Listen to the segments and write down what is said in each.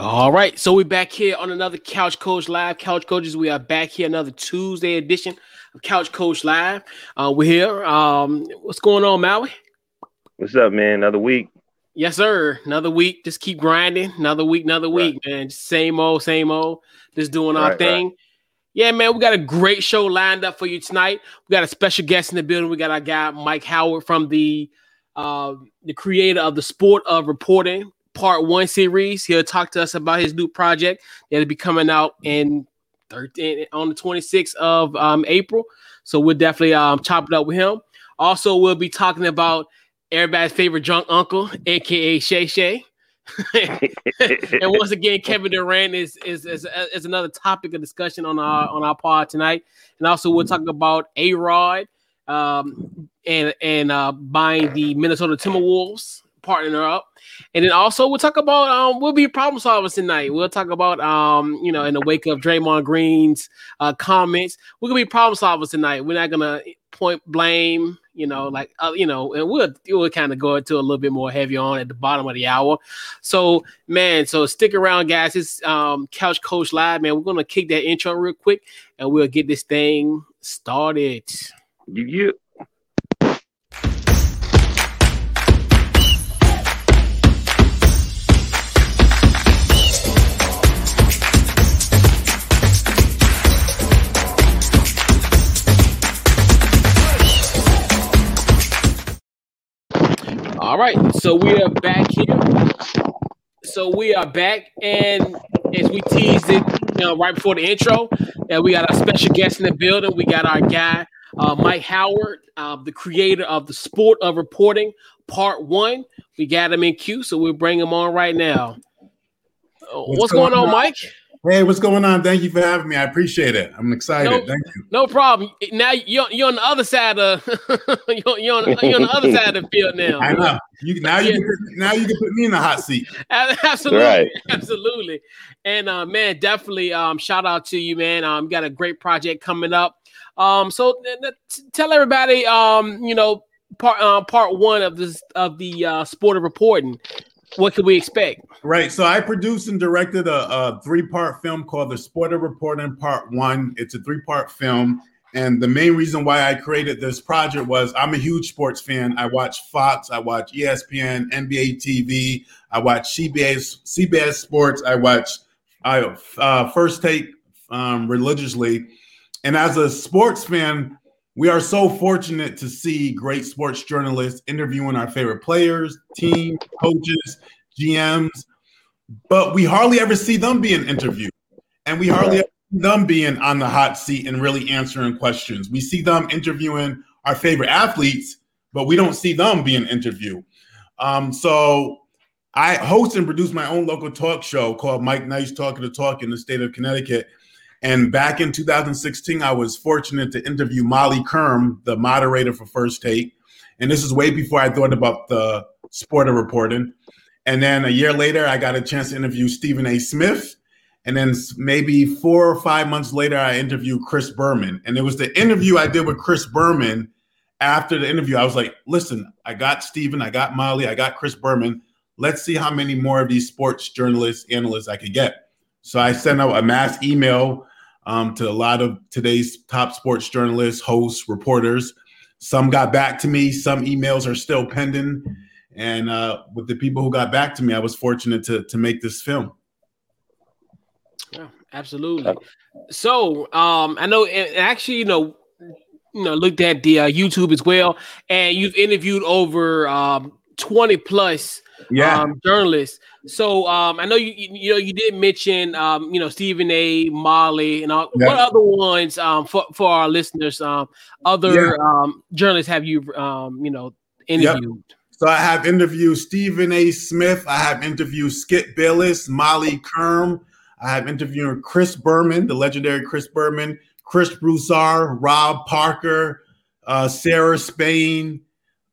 All right, so we're back here on another Couch Coach Live. Couch Coaches, we are back here another Tuesday edition of Couch Coach Live. Uh, we're here. Um, what's going on, Maui? What's up, man? Another week. Yes, sir. Another week. Just keep grinding. Another week, another week, right. man. Just same old, same old. Just doing our right, thing. Right. Yeah, man, we got a great show lined up for you tonight. We got a special guest in the building. We got our guy Mike Howard from the uh, the creator of the Sport of Reporting Part One series. He'll talk to us about his new project that'll be coming out in 13 on the 26th of um, April. So we'll definitely um, chop it up with him. Also, we'll be talking about everybody's favorite drunk uncle, aka Shay Shay. and once again, Kevin Durant is, is is is another topic of discussion on our on our pod tonight. And also, we'll talk about A Rod um, and and uh, buying the Minnesota Timberwolves, partner up, and then also we'll talk about um, we'll be problem solvers tonight. We'll talk about um, you know, in the wake of Draymond Green's uh, comments, we're gonna be problem solvers tonight. We're not gonna point blame you know, like uh, you know, and we'll we'll kind of go into a little bit more heavy on at the bottom of the hour. So, man, so stick around, guys. It's um, Couch Coach Live, man. We're gonna kick that intro real quick, and we'll get this thing started. You, All right, so we are back here. So we are back, and as we teased it, you know, right before the intro, and we got a special guest in the building. We got our guy uh, Mike Howard, uh, the creator of the Sport of Reporting Part One. We got him in queue, so we'll bring him on right now. What's, What's going, going, on, Mike? Hey, what's going on? Thank you for having me. I appreciate it. I'm excited. No, Thank you. No problem. Now you're, you're on the other side of you're, you're, on, you're on the other side of the field now. I know. You now you can, now you can put me in the hot seat. Absolutely, right. absolutely. And uh, man, definitely um, shout out to you, man. Um, got a great project coming up. Um, so uh, tell everybody, um, you know, part uh, part one of this of the uh, sport of reporting what can we expect? Right. So I produced and directed a, a three-part film called The Sport of Reporting Part One. It's a three-part film. And the main reason why I created this project was I'm a huge sports fan. I watch Fox, I watch ESPN, NBA TV, I watch CBS, CBS Sports, I watch I, uh, First Take um, religiously. And as a sports fan, we are so fortunate to see great sports journalists interviewing our favorite players, teams, coaches, GMs, but we hardly ever see them being interviewed. And we hardly ever see them being on the hot seat and really answering questions. We see them interviewing our favorite athletes, but we don't see them being interviewed. Um, so I host and produce my own local talk show called Mike Nice Talking to Talk in the state of Connecticut. And back in 2016, I was fortunate to interview Molly Qerim, the moderator for First Take. And this is way before I thought about the sport of reporting. And then a year later, I got a chance to interview Stephen A. Smith. And then maybe four or five months later, I interviewed Chris Berman. And it was the interview I did with Chris Berman. After the interview, I was like, listen, I got Stephen, I got Molly, I got Chris Berman. Let's see how many more of these sports journalists, analysts I could get. So I sent out a mass email um, to a lot of today's top sports journalists, hosts, reporters. Some got back to me. Some emails are still pending. And uh, with the people who got back to me, I was fortunate to to make this film. Yeah, absolutely. So um, I know, and actually, you know, you know, looked at the uh, YouTube as well, and you've interviewed over um, twenty plus yeah. um, journalists. So um, I know you you know you did mention um, you know Stephen A. Molly and all, yeah. what other ones um, for for our listeners um, other yeah. um, journalists have you um, you know interviewed? Yep. So I have interviewed Stephen A. Smith. I have interviewed Skip Bayless, Molly Qerim. I have interviewed Chris Berman, the legendary Chris Berman, Chris Broussard, Rob Parker, uh, Sarah Spain,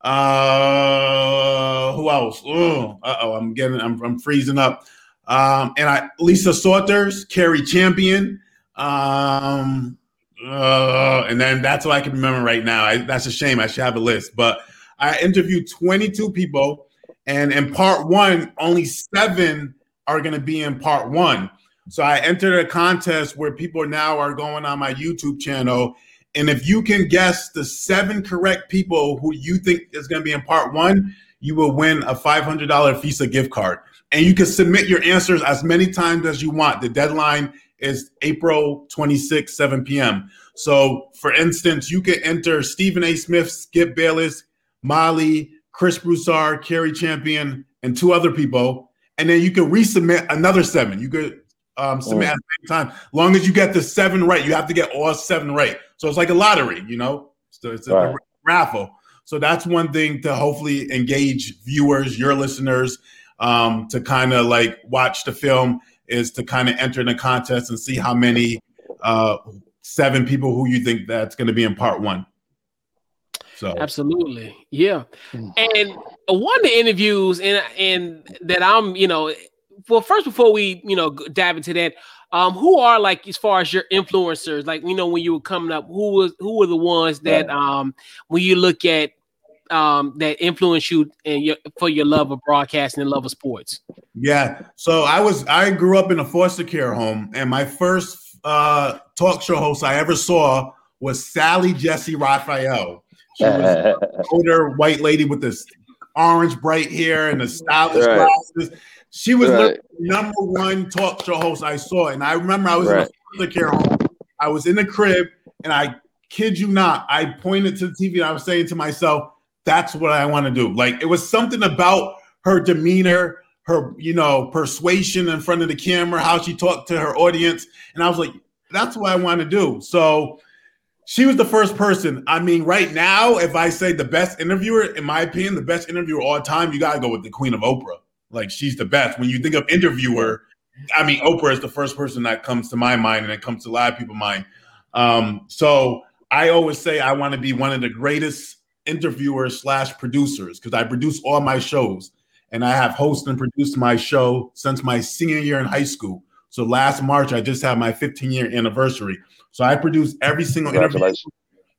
uh, who else? Oh, oh, I'm getting, I'm, I'm freezing up. Um, and I, Lisa Salters, Cari Champion, um, uh, and then that's all I can remember right now. I, that's a shame. I should have a list, but I interviewed 22 people, and in part one, only seven are going to be in part one. So I entered a contest where people now are going on my YouTube channel. And if you can guess the seven correct people who you think is going to be in part one, you will win a $500 Visa gift card. And you can submit your answers as many times as you want. The deadline is April 26, 7 p.m. So, for instance, you can enter Stephen A. Smith, Skip Bayless, Molly, Chris Broussard, Cari Champion, and two other people. And then you can resubmit another seven. You could um, submit oh. at the same time. Long as you get the seven right, you have to get all seven right. So it's like a lottery, you know. So it's a right. raffle. So that's one thing to hopefully engage viewers, your listeners, um, to kind of like watch the film is to kind of enter in the contest and see how many uh, seven people who you think that's going to be in part one. So absolutely, yeah. Hmm. And one of the interviews and and that I'm, you know, well, first before we, you know, dive into that, um, who are like as far as your influencers? Like, you know, when you were coming up, who was who were the ones that um when you look at um that influence you and your for your love of broadcasting and love of sports? Yeah. So I was I grew up in a foster care home, and my first uh talk show host I ever saw was Sally Jessy Raphael. She was an older white lady with this orange bright hair and the stylish right. glasses. She was right. the number one talk show host I saw. And I remember I was right. in a care home. I was in the crib, and I kid you not, I pointed to the TV and I was saying to myself, that's what I want to do. Like it was something about her demeanor, her, you know, persuasion in front of the camera, how she talked to her audience. And I was like, that's what I want to do. So she was the first person. I mean, right now, if I say the best interviewer, in my opinion, the best interviewer all time, you gotta go with the Queen of Oprah. Like she's the best. When you think of interviewer, I mean, Oprah is the first person that comes to my mind, and it comes to a lot of people's mind. Um, so I always say I want to be one of the greatest interviewers slash producers because I produce all my shows, and I have hosted and produced my show since my senior year in high school. So last March, I just had my 15 year anniversary. So I produce every single interview.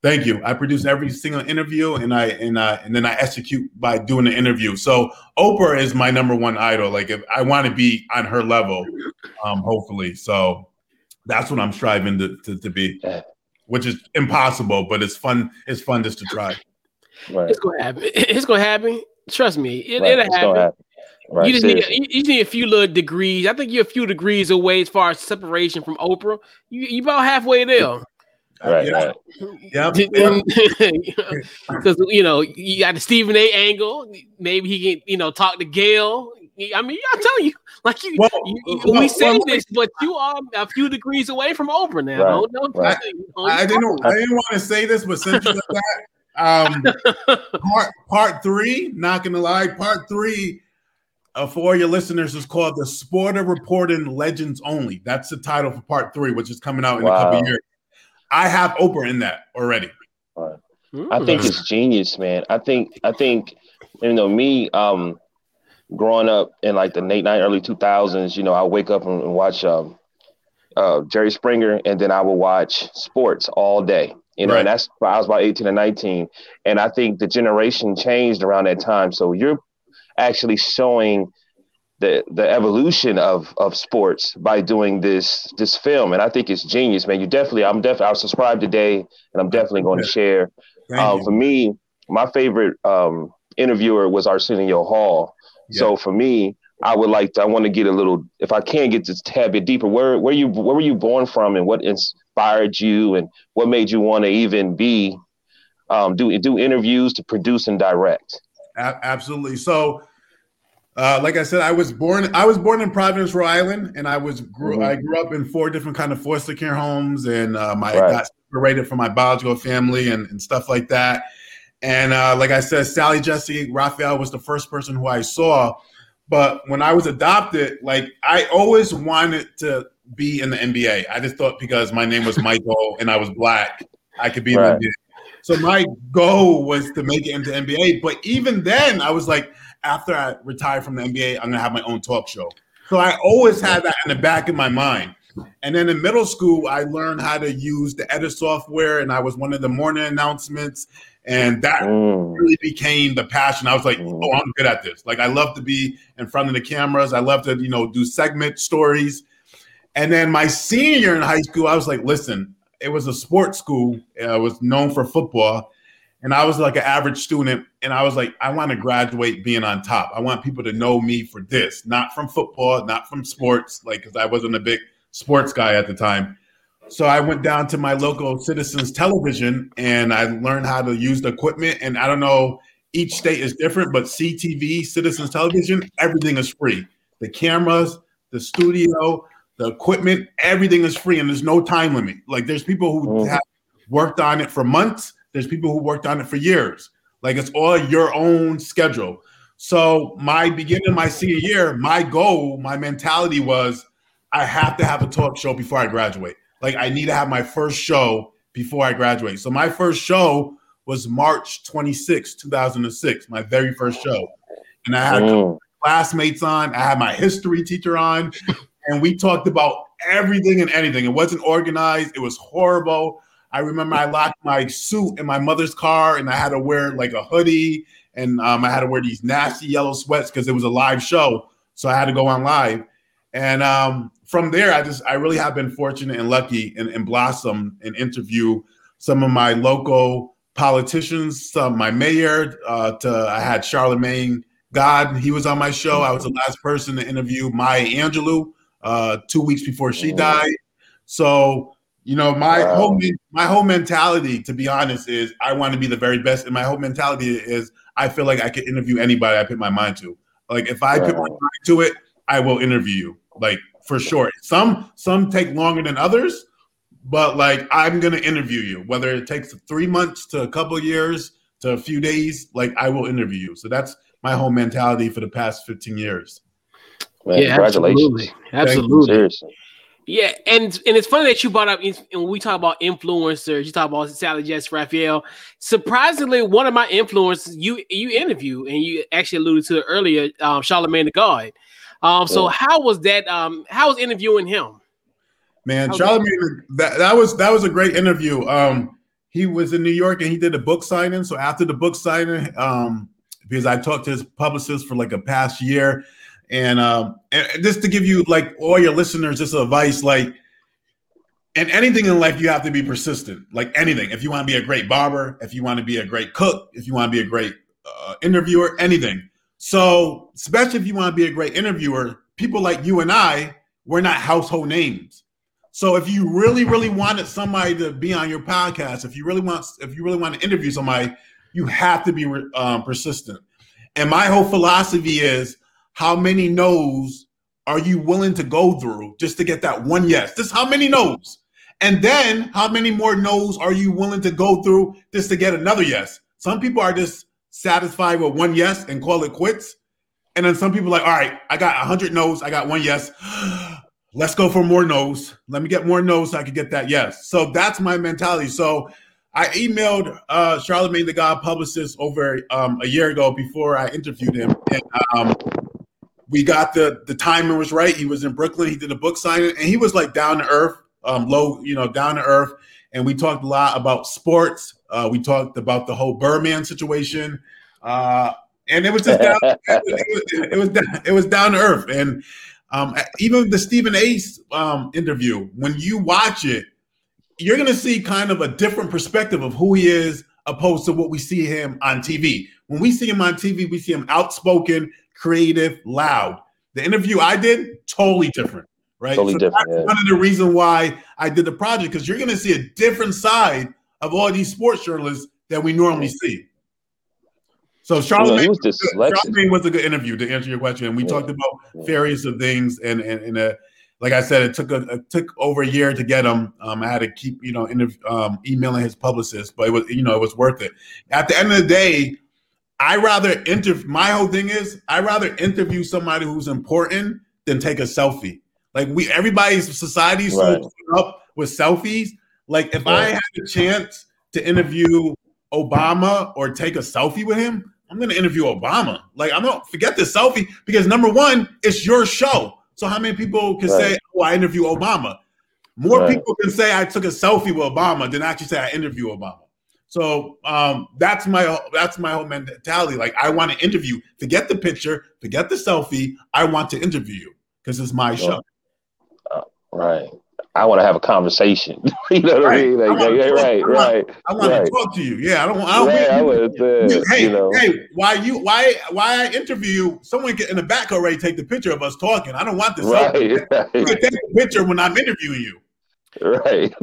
Thank you. I produce every single interview, and I and I and then I execute by doing the interview. So Oprah is my number one idol. Like if I want to be on her level, um, hopefully. So that's what I'm striving to, to, to be, which is impossible, but it's fun. It's fun just to try. Right. It's gonna happen. It's gonna happen. Trust me, it, will happen. happen. Right, you just need you, you need a few little degrees. I think you're a few degrees away as far as separation from Oprah. You you about halfway there. Right, yeah. Yeah. Because you know you got the Stephen A. angle. Maybe he can you know talk to Gail. I mean, I'm telling you, like you, well, you, well, we say well, this, but you are a few degrees away from Oprah now. Right, don't, don't, right. I, I, didn't. I didn't want to say this, but since you said that, um, part part three. Not gonna lie, part three uh, for your listeners is called the Sport of Reporting Legends Only. That's the title for part three, which is coming out in wow. a couple years. I have Oprah in that already. Right. I think it's genius, man. I think I think you know me um growing up in like the late night early 2000s, you know, I wake up and, watch um uh Jerry Springer and then I would watch sports all day. You know, right. and that's I was about 18 and 19. And I think the generation changed around that time. So you're actually showing the the evolution of of sports by doing this this film. And i think it's genius man. You definitely i'm definitely i'll subscribe today and i'm definitely going to share. Um, for me my favorite um, interviewer was arsenio hall. Yeah. so for me i would like to i want to get a little if i can get a tad bit deeper where where you where were you born from and what inspired you and what made you want to even be um, do do interviews to produce and direct? Absolutely. So, uh, like I said, I was born. I was born in Providence, Rhode Island, and I was grew. Mm-hmm. I grew up in four different kind of foster care homes, and um, I right. got separated from my biological family and, and stuff like that. And uh, like I said, Sally Jessy Raphael was the first person who I saw. But when I was adopted, like I always wanted to be in the NBA. I just thought because my name was Michael and I was black, I could be right. in the NBA. So my goal was to make it into NBA. But even then, I was like, after I retire from the NBA, I'm gonna have my own talk show. So I always had that in the back of my mind. And then in middle school, I learned how to use the edit software, and I was one of the morning announcements. And that mm. really became the passion. I was like, mm. oh, I'm good at this. Like I love to be in front of the cameras. I love to, you know, do segment stories. And then my senior year in high school, I was like, listen, it was a sports school. I was known for football. And I was like an average student. And I was like, I want to graduate being on top. I want people to know me for this, not from football, not from sports, like, because I wasn't a big sports guy at the time. So I went down to my local citizens television and I learned how to use the equipment. And I don't know, each state is different, but CTV, citizens television, everything is free. The cameras, the studio, the equipment, everything is free and there's no time limit. Like there's people who mm. have worked on it for months, there's people who worked on it for years. Like it's all your own schedule. So my beginning of my senior year, my goal, my mentality was I have to have a talk show before I graduate. Like I need to have my first show before I graduate. So my first show was March 26, 2006, my very first show. And I had mm. classmates on, I had my history teacher on, and we talked about everything and anything. It wasn't organized, it was horrible. I remember I locked my suit in my mother's car and I had to wear like a hoodie and um, I had to wear these nasty yellow sweats because it was a live show. So I had to go on live. And um, from there, I just I really have been fortunate and lucky and, and blossom and interview some of my local politicians, some my mayor. Uh, to I had Charlemagne God, he was on my show. I was the last person to interview Maya Angelou uh, two weeks before she died. So you know, my wow. whole my whole mentality, to be honest, is I want to be the very best, and my whole mentality is I feel like I can interview anybody I put my mind to. Like if I wow. put my mind to it, I will interview you, like for sure. Some some take longer than others, but like I'm gonna interview you, whether it takes three months to a couple years to a few days. Like I will interview you. So that's my whole mentality for the past 15 years. Man, yeah, congratulations. Absolutely. absolutely. Seriously. Yeah, and and it's funny that you brought up and when we talk about influencers, you talk about Sally Jess Raphael. Surprisingly, one of my influencers you you interview and you actually alluded to it earlier, um, Charlemagne the God. Um, so yeah. how was that? Um, how was interviewing him? Man, Charlemagne, that, that was that was a great interview. Um, he was in New York and he did a book signing. So after the book signing, um, because I talked to his publicist for like a past year, and um, and just to give you like all your listeners just advice, like and anything in life you have to be persistent. Like anything, if you want to be a great barber, if you want to be a great cook, if you want to be a great uh, interviewer, anything. So, especially if you want to be a great interviewer, people like you and I, we're not household names. So, if you really, really wanted somebody to be on your podcast, if you really want, if you really want to interview somebody, you have to be um, persistent. And my whole philosophy is, how many no's are you willing to go through just to get that one yes? Just how many no's? And then how many more no's are you willing to go through just to get another yes? Some people are just satisfied with one yes and call it quits. And then some people are like, all right, I got 100 no's, I got one yes. Let's go for more no's. Let me get more no's so I can get that yes. So that's my mentality. So I emailed uh, Charlemagne the God publicist over um, a year ago before I interviewed him, and um, we got the the timing was right. He was in Brooklyn. He did a book signing, and he was like down to earth, um, low, you know, down to earth. And we talked a lot about sports, uh, we talked about the whole Berman situation, uh, and it was just down, it, was, it, was down, it was down to earth. And um, even the Stephen A.'s um, interview, when you watch it, you're going to see kind of a different perspective of who he is opposed to what we see him on TV. When we see him on TV, we see him outspoken, creative, loud. The interview I did, totally different, right? Totally so different. That's yeah. one of the reasons why I did the project because you're going to see a different side of all these sports journalists that we normally see. So Charlemagne, was, Charlemagne was a good interview to answer your question. And we yeah. talked about yeah. various of things, and and, and uh, like I said, it took a it took over a year to get him. Um, I had to keep you know um, emailing his publicist, but it was you know it was worth it. At the end of the day, I rather interview. My whole thing is I rather interview somebody who's important than take a selfie. Like we, everybody's society is right. so up with selfies like if I had a chance to interview Obama or take a selfie with him, I'm going to interview Obama. Like I'm to forget the selfie because number one, it's your show. So how many people can right. say, "Oh, I interview Obama"? More right. people can say I took a selfie with Obama than actually say I interview Obama. So um, that's my that's my whole mentality. Like I want to interview. Forget the picture. Forget the selfie. I want to interview you because it's my show. Uh, right. I want to have a conversation. you know what right. I mean? Like, I like, right, I right. I want right. to talk to you. Yeah, I don't. I don't. Right, I would, uh, hey, you know. hey, why you? Why? Why I interview you? Someone get in the back already take the picture of us talking. I don't want this. Right, right. You can take a picture when I'm interviewing you. Right.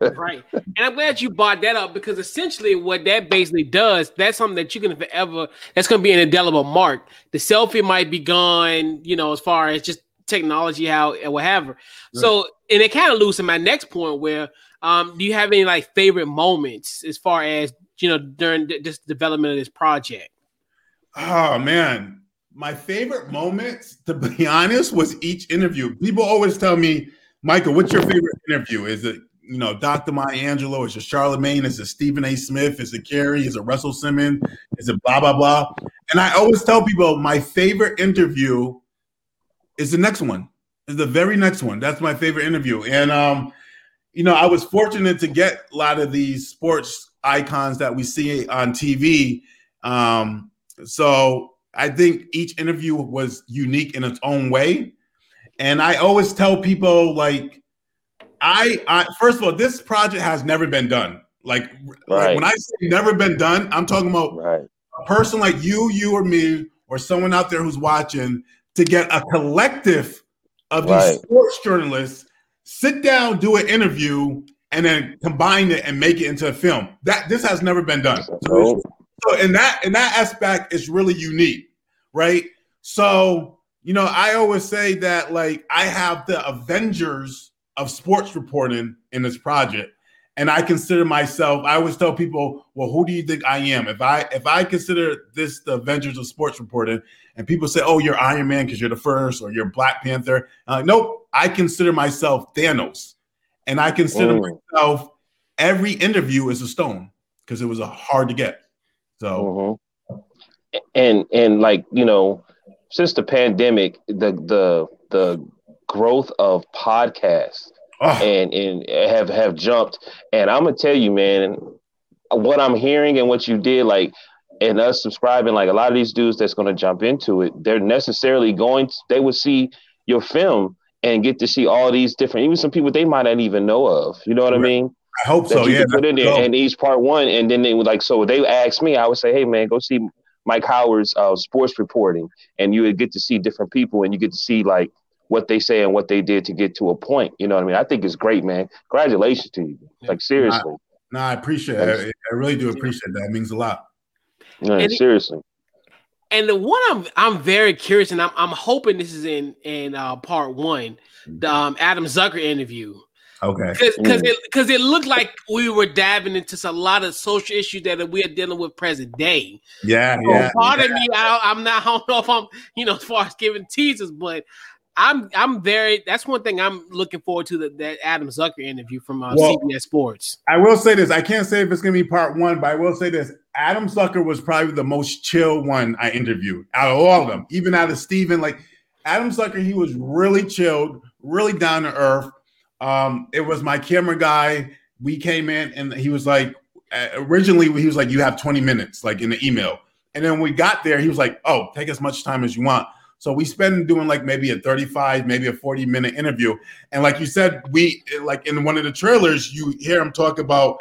right. And I'm glad you brought that up because essentially what that basically does, that's something that you can forever, that's going to be an indelible mark. The selfie might be gone, you know, as far as just technology, how, and whatever. Right. So, and it kind of leads to my next point where, um, do you have any like favorite moments as far as, you know, during this development of this project? Oh, man. My favorite moments, to be honest, was each interview. People always tell me, Michael, what's your favorite interview? Is it you know Dr. Maya Angelou? Is it Charlemagne? Is it Stephen A. Smith? Is it Carey? Is it Russell Simmons? Is it blah blah blah? And I always tell people my favorite interview is the next one. Is the very next one. That's my favorite interview. And um, you know, I was fortunate to get a lot of these sports icons that we see on TV. Um, so I think each interview was unique in its own way. And I always tell people like, I, I first of all, this project has never been done. Like, right. like when I say never been done, I'm talking about right. a person like you, you or me, or someone out there who's watching to get a collective of right. these sports journalists sit down, do an interview, and then combine it and make it into a film. That this has never been done. So, so in that in that aspect, it's really unique, right? So you know, I always say that like I have the Avengers of sports reporting in this project. And I consider myself, I always tell people, well, who do you think I am? If I if I consider this the Avengers of sports reporting, and people say, Oh, you're Iron Man because you're the first, or you're Black Panther. Uh, nope, I consider myself Thanos. And I consider mm. myself every interview is a stone because it was a hard to get. So mm-hmm. and and like, you know, since the pandemic, the the the growth of podcasts oh. and and have have jumped. And I'm gonna tell you, man, what I'm hearing and what you did, like, and us subscribing, like a lot of these dudes that's gonna jump into it, they're necessarily going. To, they would see your film and get to see all these different, even some people they might not even know of. You know what right. I mean? I hope that so. yeah. Put in there, and each part one, and then they would like. So they asked me, I would say, "Hey, man, go see Mike Howard's uh, sports reporting, and you would get to see different people, and you get to see like what they say and what they did to get to a point. You know what I mean? I think it's great, man. Congratulations to you. Like seriously. No, I appreciate it. I, really do appreciate that. It means a lot. No, seriously. And the one I'm I'm very curious, and I'm I'm hoping this is in in uh, part one, the um, Adam Zucker interview. Okay. Because it because it looked like we were diving into a lot of social issues that we are dealing with present day. Yeah, so yeah. Part yeah. of me, I, am not. I don't know if I'm, you know, as far as giving teasers, but I'm I'm very. That's one thing I'm looking forward to the, that Adam Zucker interview from uh, well, CBS Sports. I will say this. I can't say if it's going to be part one, but I will say this. Adam Zucker was probably the most chill one I interviewed out of all of them, even out of Stephen. Like Adam Zucker, he was really chilled, really down to earth um, it was my camera guy. We came in and he was like, uh, originally he was like, you have 20 minutes, like in the email. And then we got there, he was like, oh, take as much time as you want. So we spend doing like maybe a 35, maybe a 40 minute interview. And like you said, we like in one of the trailers, you hear him talk about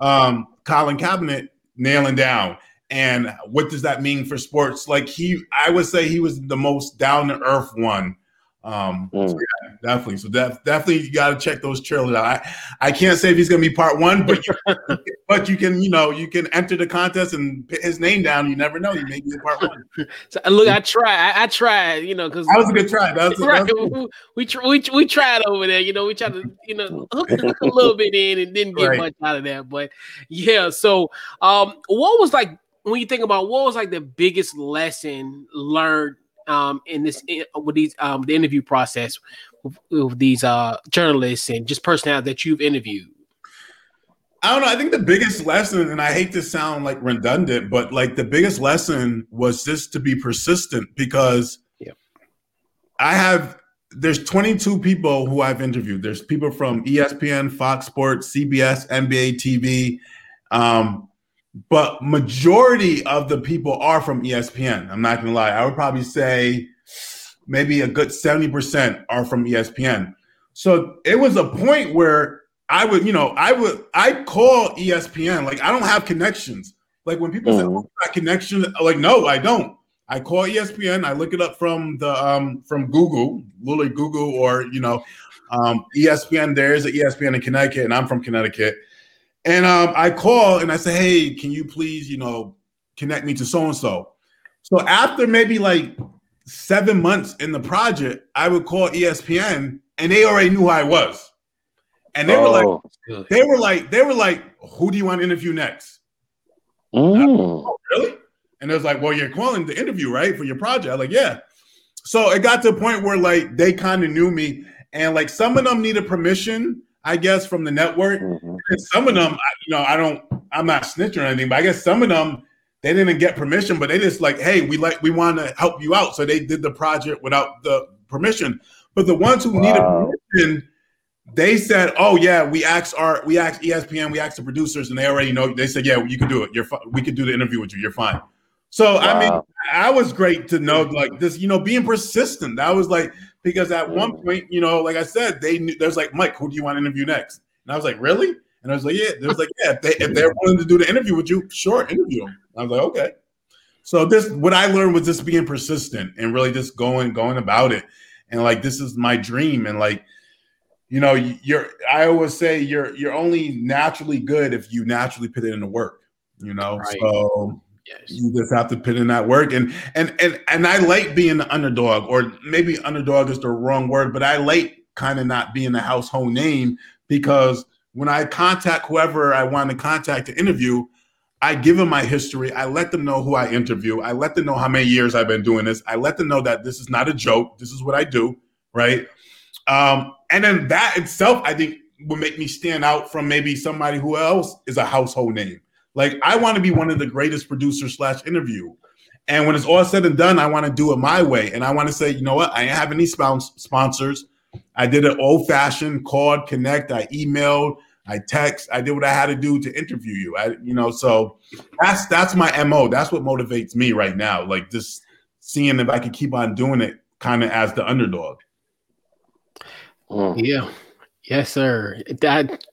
um, Colin Kaepernick nailing down. And what does that mean for sports? Like he, I would say he was the most down to earth one um, mm. so yeah, definitely. So def- definitely, you got to check those trailers out. I, I can't say if he's going to be part one, but you, but you can, you know, you can enter the contest and put his name down. You never know; he may be part one. so, look, I tried. I, I tried. You know, because that was a good try. That was, right. That was we, we, we we tried over there. You know, we tried to you know hook, hook a little bit in and didn't get right. much out of that. But yeah. So, um, what was like when you think about what was like the biggest lesson learned um, in this in, with these um, the interview process with, with these uh, journalists and just personalities that you've interviewed? I don't know. I think the biggest lesson, and I hate to sound like redundant, but like the biggest lesson was just to be persistent because yeah. I have there's 22 people who I've interviewed. There's people from ESPN, Fox Sports, CBS, NBA TV, Um, but majority of the people are from ESPN. I'm not gonna lie. I would probably say maybe a good 70% are from ESPN. So it was a point where I would, you know, I would I call ESPN. Like I don't have connections. Like when people mm-hmm. say, oh, got connections, like no, I don't. I call ESPN. I look it up from the um from Google, literally Google, or you know, um, ESPN. There is an ESPN in Connecticut, and I'm from Connecticut. And um, I call and I say, hey, can you please, you know, connect me to so and so. So after maybe like seven months in the project, I would call ESPN, and they already knew who I was. And they oh, were like, oh, they were like, they were like, who do you want to interview next? Mm. oh, really? And it was like, well, you're calling the interview, right? For your project. I was like, yeah. So it got to a point where like they kind of knew me. And like some of them needed permission, I guess, from the network. Mm-hmm. And some of them, you know, I don't, I'm not snitching or anything, but I guess some of them they didn't get permission, but they just like, hey, we like we want to help you out. So they did the project without the permission. But the ones who wow. needed permission, they said, "Oh yeah, we asked our we asked ESPN, we asked the producers, and they already know." They said, "Yeah, you can do it. You're fi- we could do the interview with you. You're fine." So wow. I mean, I was great to know like this, you know, being persistent. That was like because at mm. one point, you know, like I said, they knew there's like Mike, who do you want to interview next? And I was like, really? And I was like, yeah. They was like, yeah. If they if they're willing to do the interview with you, sure, interview them. I was like, okay. So this what I learned was just being persistent and really just going going about it. And like this is my dream. And like you know, you're I always say you're you're only naturally good if you naturally put it into work, you know. Right. So yes. you just have to put in that work. And and and and I like being the underdog, or maybe underdog is the wrong word, but I like kind of not being the household name because when I contact whoever I want to contact to interview, I give them my history. I let them know who I interview. I let them know how many years I've been doing this. I let them know that this is not a joke. This is what I do, right? Um, and then that itself, I think, will make me stand out from maybe somebody who else is a household name. Like I want to be one of the greatest producers slash interview. And when it's all said and done, I want to do it my way. And I want to say, you know what? I ain't have any sponsors. I did it old fashioned, called, connect. I emailed, I text, I did what I had to do to interview you. I, you know, so that's that's my mo. That's what motivates me right now. Like just seeing if I can keep on doing it, kind of as the underdog. Mm. Yeah. Yes, sir. That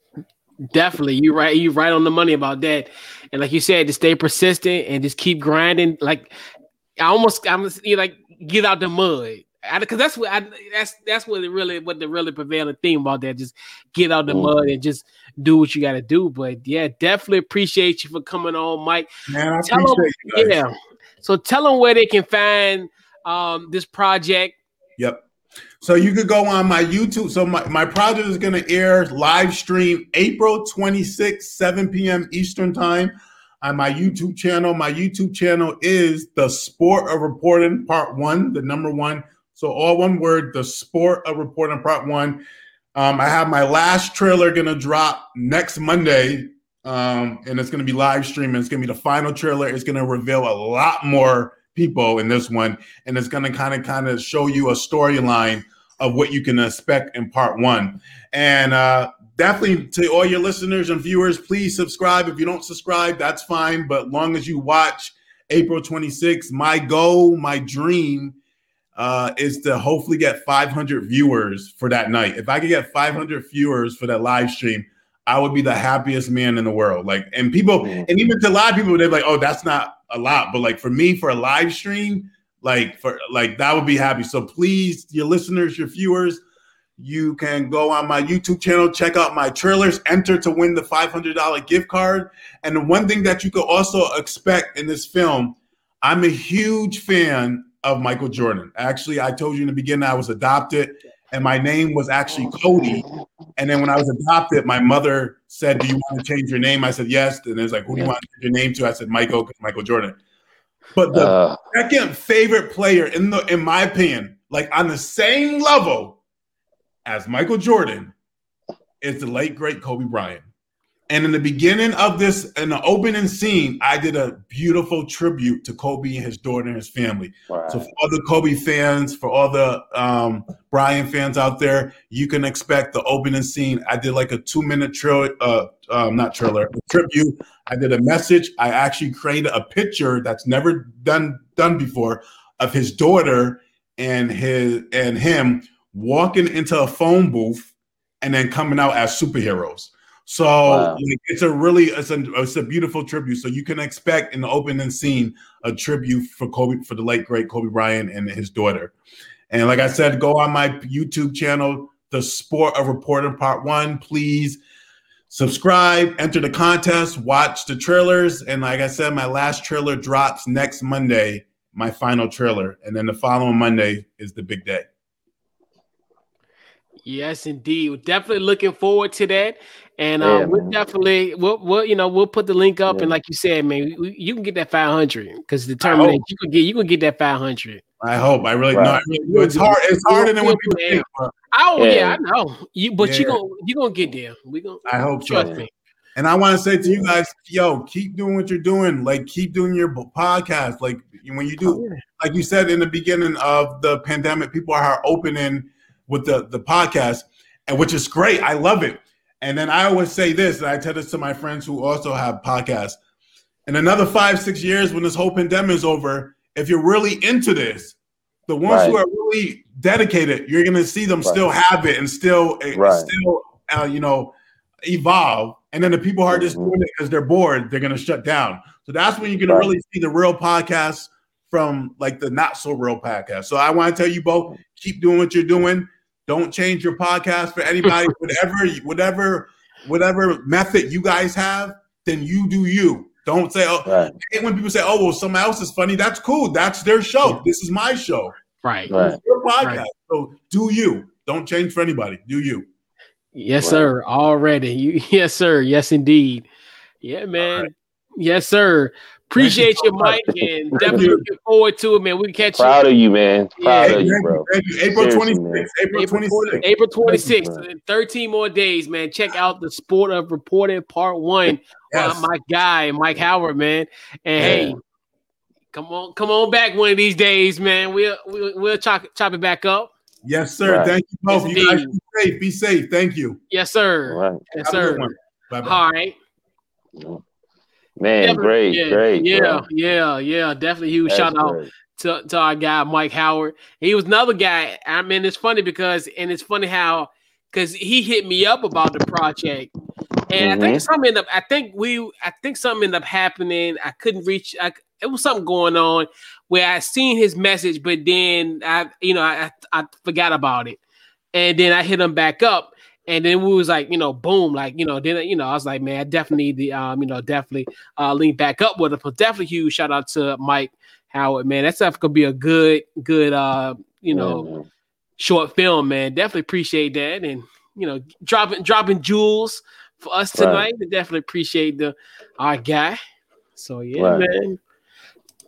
definitely you right. You right on the money about that. And like you said, to stay persistent and just keep grinding. Like I almost I'm you like get out the mud. Because that's what I, that's that's what it really what the really prevailing theme about that. Just get out the mm. mud and just do what you got to do. But yeah, definitely appreciate you for coming on, Mike. Man, I tell them. Yeah. So tell them where they can find um, this project. Yep. So you could go on my YouTube. So my, my project is going to air live stream April 26, 7 p.m. Eastern time on my YouTube channel. My YouTube channel is The Sport of Reporting Part One, the number one. So all one word, The Sport of Reporting Part One. Um, I have my last trailer to drop next Monday, um, and it's to be live streaming. It's to be the final trailer. It's to reveal a lot more people in this one, and it's to kind of kind of show you a storyline of what you can expect in part one. And uh, definitely to all your listeners and viewers, please subscribe. If you don't subscribe, that's fine. But long as you watch April 26th, my goal, my dream uh, is to hopefully get 500 viewers for that night. If I could get 500 viewers for that live stream, I would be the happiest man in the world. Like, and people, and even to a lot of people, they're like, "Oh, that's not a lot," but like for me, for a live stream, like for like that would be happy. So please, your listeners, your viewers, you can go on my YouTube channel, check out my trailers, enter to win the $500 gift card. And the one thing that you could also expect in this film, I'm a huge fan of Michael Jordan. Actually, I told you in the beginning I was adopted and my name was actually Cody. And then when I was adopted, my mother said, "Do you want to change your name?" I said, "Yes." And it's like, "Who do you want to change your name to?" I said, "Michael, Michael Jordan." But the uh, second favorite player in the, in my opinion, like on the same level as Michael Jordan, is the late great Kobe Bryant. And in the beginning of this, in the opening scene, I did a beautiful tribute to Kobe and his daughter and his family. Right. So for all the Kobe fans, for all the um, Bryant fans out there, you can expect the opening scene. I did like a two minute trailer, uh, um, not trailer, tribute. I did a message. I actually created a picture that's never done done before of his daughter and his and him walking into a phone booth and then coming out as superheroes. So wow. it's a really it's a it's a beautiful tribute. So you can expect in the opening scene a tribute for Kobe for the late great Kobe Bryant and his daughter. And like I said, go on my YouTube channel, The Sport of Reporting Part One. Please subscribe, enter the contest, watch the trailers, and like I said, my last trailer drops next Monday. My final trailer, and then the following Monday is the big day. Yes, indeed. We're definitely looking forward to that. And uh, yeah, we'll definitely we'll, we'll you know we'll put the link up yeah. and like you said, man, you can get that five hundred because determination you can get you can get that five hundred. I hope. I really right. know. It's hard. It's harder than what people think. Oh yeah. yeah. I know. You but you gonna you gonna get there. We gonna. I hope trust so. me. And I want to say to you guys, yo, keep doing what you're doing. Like, keep doing your podcast. Like, when you do, oh, like you said in the beginning of the pandemic, people are opening with the the podcast, and which is great. I love it. And then I always say this, and I tell this to my friends who also have podcasts. In another five, six years, when this whole pandemic is over, if you're really into this, the ones right. who are really dedicated, you're going to see them right. still have it and still, eh, right. still, uh, you know, evolve. And then the people who are just mm-hmm. doing it because they're bored, they're going to shut down. So that's when you're going to really see the real podcasts from like the not so real podcast. So I want to tell you both, keep doing what you're doing. Don't change your podcast for anybody. whatever, whatever, whatever method you guys have, then you do you. Don't say, oh, right. when people say, oh, well, someone else is funny, that's cool. That's their show. This is my show. Right. right. your podcast. Right. So do you. Don't change for anybody. Do you. Yes, right. sir. Already. You, yes, sir. Yes, indeed. Yeah, man. Yes, sir. Appreciate you, Mike, and definitely looking forward to it, man. We can catch you. Proud you. of you, man. Proud yeah. of you, bro. April 26th. April 26th. April 26th. 13 more days, man. Check out the Sport of Reporting Part One. Yes. Uh, my guy, Mike Howard, man. And yeah. hey, come on, come on back one of these days, man. We'll we'll, we'll chop, chop it back up. Yes, sir. Right. Thank you both. Yes, you guys be safe. Be safe. Thank you. Yes, sir. All right. Yes, sir. All right. Man, definitely, great, yeah, great. Yeah, bro. yeah, yeah. Definitely huge That's shout out to, to our guy Mike Howard. He was another guy. I mean, it's funny because and it's funny how because he hit me up about the project. And mm-hmm. I think mm-hmm. something ended up, I think we I think something ended up happening. I couldn't reach I, it was something going on where I seen his message, but then I, you know, I, I forgot about it. And then I hit him back up and then we was like, you know, boom, like, you know, then you know, I was like, man, I definitely need the um, you know, definitely uh link back up with it. But definitely huge shout out to Mike Howard, man. That stuff could be a good, good uh, you know, mm-hmm. short film, man. Definitely appreciate that. And you know, dropping dropping jewels for us tonight. Right. definitely appreciate the our guy. So yeah, right. man.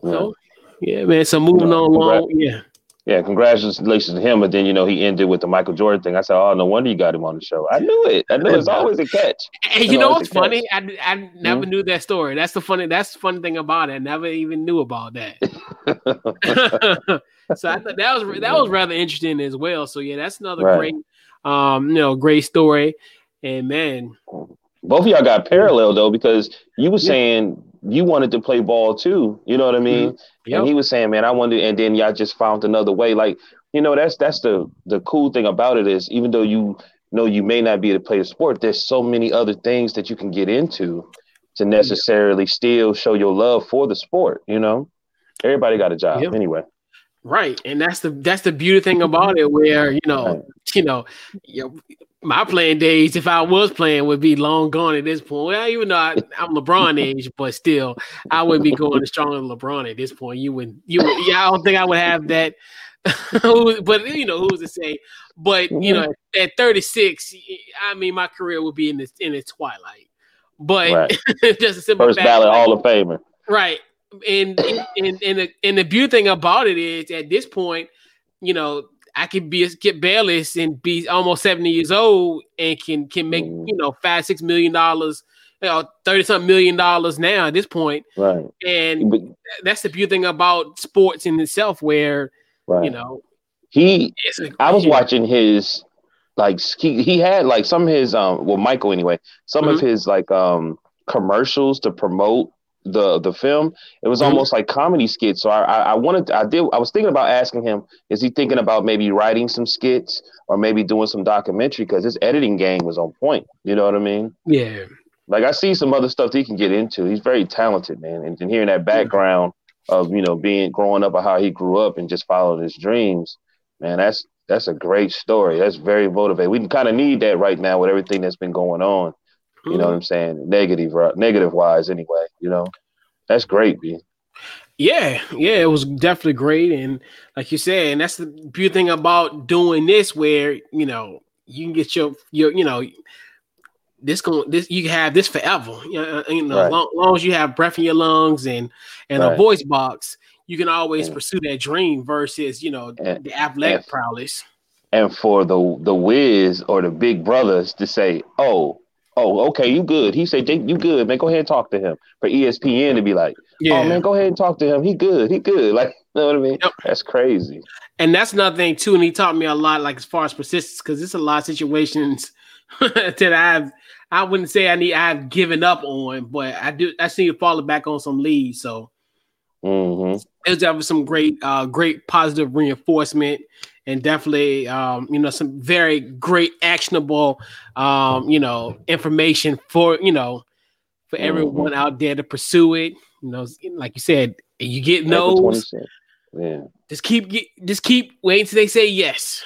So yeah, man. So moving on along, yeah. Yeah, congratulations to him. But then you know he ended with the Michael Jordan thing. I said, "Oh, no wonder you got him on the show." I knew it. I knew it's always a catch. And you know what's funny? I, I never mm-hmm. knew that story. That's the funny. That's the funny thing about it. I never even knew about that. so I thought that was that was rather interesting as well. So yeah, that's another right. great, um, you know, great story. And man, both of y'all got parallel though because you were saying you wanted to play ball too. You know what I mean? Mm-hmm. Yep. And he was saying, man, I wanted, and then y'all just found another way. Like, you know, that's that's the the cool thing about it is even though you know you may not be able to play the sport, there's so many other things that you can get into to necessarily still show your love for the sport. You know, everybody got a job yep. anyway. Right, and that's the that's the beauty thing about it, where you know, right. you know, you my playing days, if I was playing, would be long gone at this point. Well, even though I, am LeBron age, but still, I wouldn't be going as strong as LeBron at this point. You would, you would, yeah, I don't think I would have that. but you know, who's to say? But you know, at 36, I mean, my career would be in this in its twilight. But right. just a simple first ballot like, Hall of Famer, right? And and and the, and the beauty thing about it is, at this point, you know, I could be a Skip Bayless and be almost 70 years old and can can make, mm. you know, five, six million dollars you know, thirty something million dollars now at this point. Right. And but, that's the beautiful thing about sports in itself, where right. you know he. I was watching his like he he had like some of his um well Michael anyway some mm-hmm. of his like um commercials to promote the the film. It was mm-hmm. almost like comedy skits. So I, I, I wanted to, I did I was thinking about asking him, is he thinking about maybe writing some skits or maybe doing some documentary because his editing game was on point. You know what I mean? Yeah. Like I see some other stuff that he can get into. He's very talented, man. And, and hearing that background of you know being growing up or how he grew up and just following his dreams, man, that's that's a great story. That's very motivating. We kind of need that right now with everything that's been going on. You know what I'm saying? Negative, negative wise, anyway. You know, that's great, B. Yeah, yeah, it was definitely great, and like you said, and that's the beautiful thing about doing this, where you know you can get your your you know this going this you can have this forever. You know, uh, you know right. as long, long, as you have breath in your lungs and and right. a voice box, you can always yeah. pursue that dream versus you know and, the athletic and, prowess. And for the the whiz or the big brothers to say, "Oh, oh, okay, you good." He said, "You good, man. Go ahead and talk to him." For ESPN to be like, oh, "Yeah, oh man, go ahead and talk to him. He good. He good." Like, you know what I mean? Yep. That's crazy. And that's another thing too. And he taught me a lot, like as far as persistence, because it's a lot of situations that I've I wouldn't say I need I've given up on, but I do I see you falling back on some leads. So mm-hmm. it's definitely some great uh great positive reinforcement and definitely um you know some very great actionable um you know information for you know for mm-hmm. everyone out there to pursue it. You know, like you said, you get those. Yeah. Just keep just keep waiting till they say yes.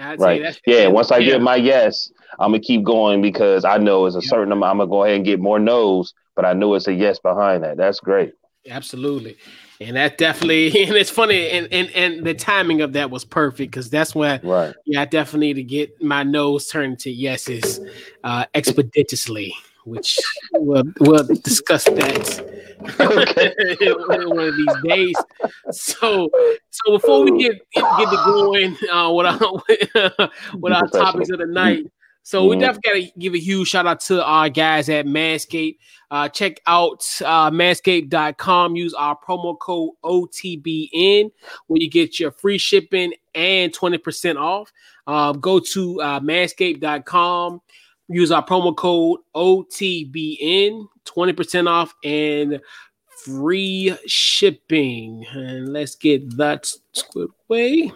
I'd right. yeah. Once I yeah. get my yes, I'm gonna keep going because I know it's a certain amount. I'm gonna go ahead and get more no's, but I know it's a yes behind that. That's great. Absolutely. And that definitely, and it's funny, and and, and the timing of that was perfect because that's when, right? Yeah, I definitely need to get my nose turned to yeses uh, expeditiously, which we'll we'll discuss that one of these days. So, so before we get get to going uh, with our with our topics of the night, so mm-hmm. we definitely got to give a huge shout out to our guys at Manscaped. Uh, check out uh, manscaped.com. Use our promo code OTBN where you get your free shipping and 20% off. Uh, go to uh, manscaped.com. Use our promo code OTBN, 20% off and free shipping. And let's get that squid away.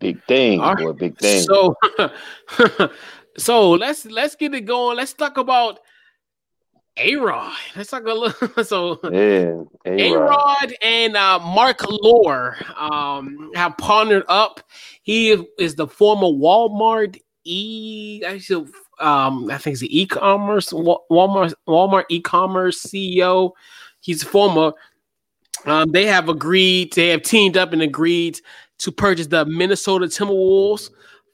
Big thing, right. boy, big thing. So, so let's let's get it going. Let's talk about A Rod. Let's talk a little. So, yeah, A Rod and uh, Marc Lore um, have partnered up. He is the former Walmart e. Actually, um, I think it's the e-commerce Walmart Walmart e-commerce CEO. He's former. Um, they have agreed. They have teamed up and agreed to purchase the Minnesota Timberwolves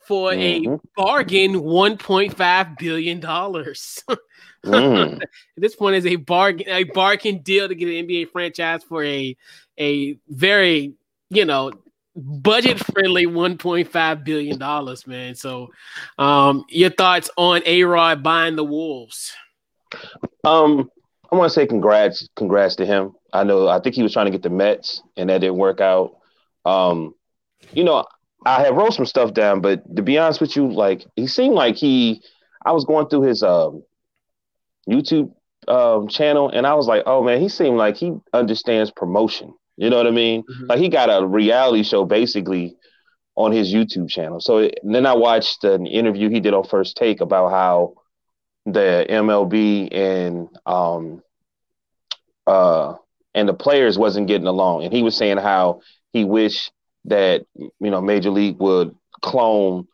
for mm-hmm. a bargain $1.5 billion. mm. At this point, is a bargain a bargain deal to get an NBA franchise for a a very you know budget friendly 1.5 billion dollars, man. So, um, your thoughts on A Rod buying the Wolves? Um, I want to say congrats, congrats to him. I know I think he was trying to get the Mets, and that didn't work out. Um, you know, I had wrote some stuff down, but to be honest with you, like he seemed like he, I was going through his um, YouTube um, channel, and I was like, oh man, he seemed like he understands promotion. You know what I mean? Mm-hmm. Like he got a reality show basically on his YouTube channel. So then I watched an interview he did on First Take about how the MLB and um uh and the players wasn't getting along, and he was saying how he wished that you know Major League would clone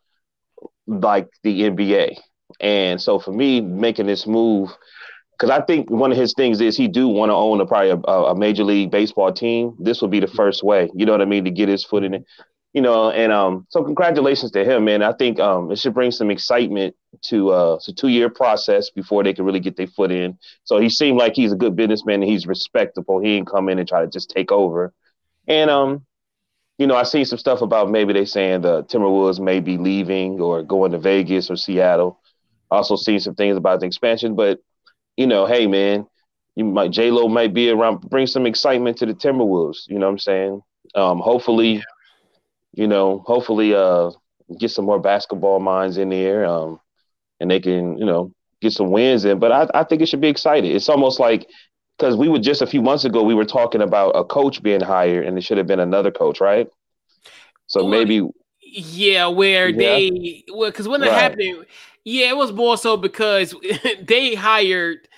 like the NBA. And so for me, making this move, because I think one of his things is he do want to own a probably a, a, major league baseball team. This would be the first way, you know what I mean, to get his foot in it. You know, and um, so congratulations to him, man. I think um, it should bring some excitement to uh, it's a two year process before they can really get their foot in. So he seemed like he's a good businessman and he's respectable. He ain't come in and try to just take over. And um, you know, I see some stuff about maybe they saying the Timberwolves may be leaving or going to Vegas or Seattle. Also, seen some things about the expansion, but you know, hey man, you might J Lo might be around, bring some excitement to the Timberwolves. You know what I'm saying? Um, hopefully, you know, hopefully, uh, get some more basketball minds in there, um, and they can, you know, get some wins in. But I, I think it should be excited. It's almost like because we were just a few months ago, we were talking about a coach being hired, and it should have been another coach, right? So well, maybe, yeah, where yeah. they, well, because when it right. happened, yeah, it was more so because they hired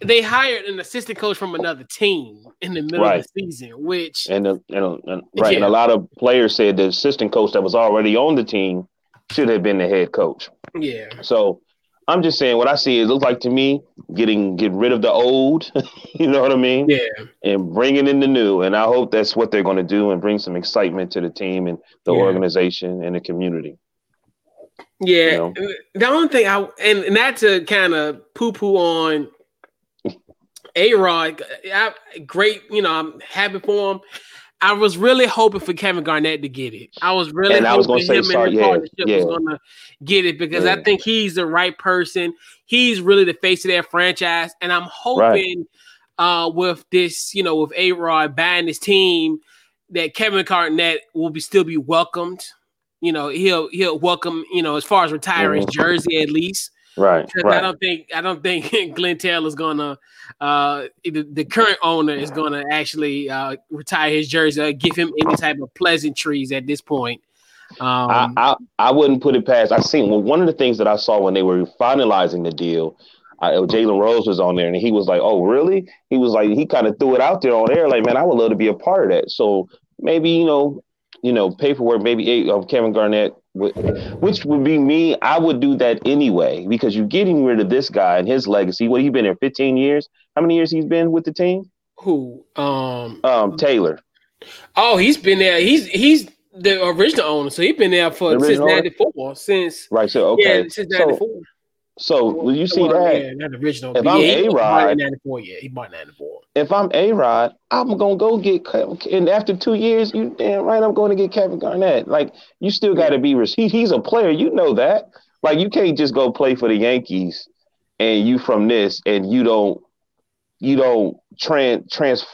they hired an assistant coach from another team in the middle right. of the season, which and, and, uh, and right, yeah. and a lot of players said the assistant coach that was already on the team should have been the head coach. Yeah. So I'm just saying what I see. It looks like to me getting get rid of the old. you know what I mean? Yeah. And bringing in the new, and I hope that's what they're going to do and bring some excitement to the team and the yeah. organization and the community. Yeah. You know? Uh, the only thing I and, and not to kind of poo poo on a Rod, great. You know, I'm happy for him. I was really hoping for Kevin Garnett to get it. I was really and hoping him and his yeah, partnership yeah. was going to get it because yeah. I think he's the right person. He's really the face of their franchise, and I'm hoping right. uh, with this, you know, with A Rod buying his team, that Kevin Garnett will be still be welcomed. You know, he'll he'll welcome. You know, as far as retiring mm-hmm. his jersey at least. Right. right. I don't think I don't think Glen Taylor's gonna uh the, the current owner is gonna actually uh retire his jersey or give him any type of pleasantries at this point. Um, I, I, I wouldn't put it past. I seen well one of the things that I saw when they were finalizing the deal. Jalen Rose was on there and he was like, "Oh, really?" He was like, he kind of threw it out there on air, like, "Man, I would love to be a part of that." So maybe you know, you know, paperwork, maybe of Kevin Garnett which would be me. I would do that anyway because you're getting rid of this guy and his legacy. What he been here 15 years? How many years he's been with the team? Who? Um, um, Taylor. Oh, he's been there. He's he's the original owner, so he's been there for the since '94. Since right, so okay, yeah, since '94. So, so will you see well, that? Yeah, not original. If I'm A Rod, yeah, he bought ninety four. If I'm A Rod, I'm gonna go get and after two years, you damn right, I'm going to get Kevin Garnett. Like you still got to be he, he's a player, you know that. Like you can't just go play for the Yankees and you from this and you don't you don't trans trans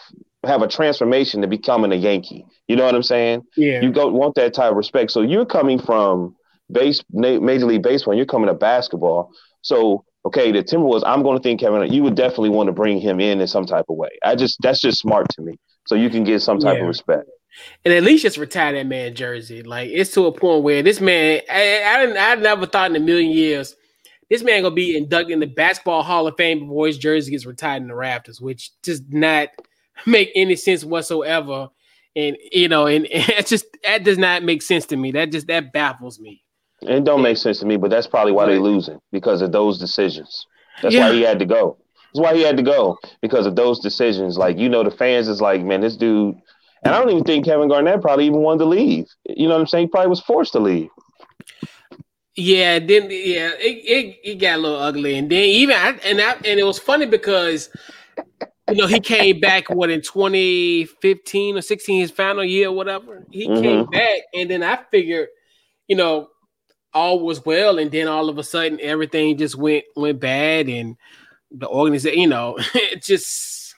have a transformation to becoming a Yankee. You know what I'm saying? Yeah. You don't want that type of respect. So you're coming from base major league baseball, and you're coming to basketball. So okay, the Timberwolves, I'm going to think Kevin, you would definitely want to bring him in in some type of way. I just that's just smart to me. So you can get some type yeah. of respect. And at least just retire that man jersey. Like it's to a point where this man, I, I, I never thought in a million years this man gonna be inducted in the basketball Hall of Fame before his jersey gets retired in the Raptors, which does not make any sense whatsoever. And you know, and, and it's just that does not make sense to me. That just that baffles me. It don't make sense to me, but that's probably why they're losing because of those decisions. That's yeah. why he had to go. That's why he had to go because of those decisions. Like you know, the fans is like, man, this dude. And I don't even think Kevin Garnett probably even wanted to leave. You know what I'm saying? He probably was forced to leave. Yeah, then yeah, it, it, it got a little ugly, and then even and I, and it was funny because you know he came back what in 2015 or 16 his final year or whatever. He mm-hmm. came back, and then I figured, you know, all was well, and then all of a sudden everything just went went bad, and the organization, you know, it just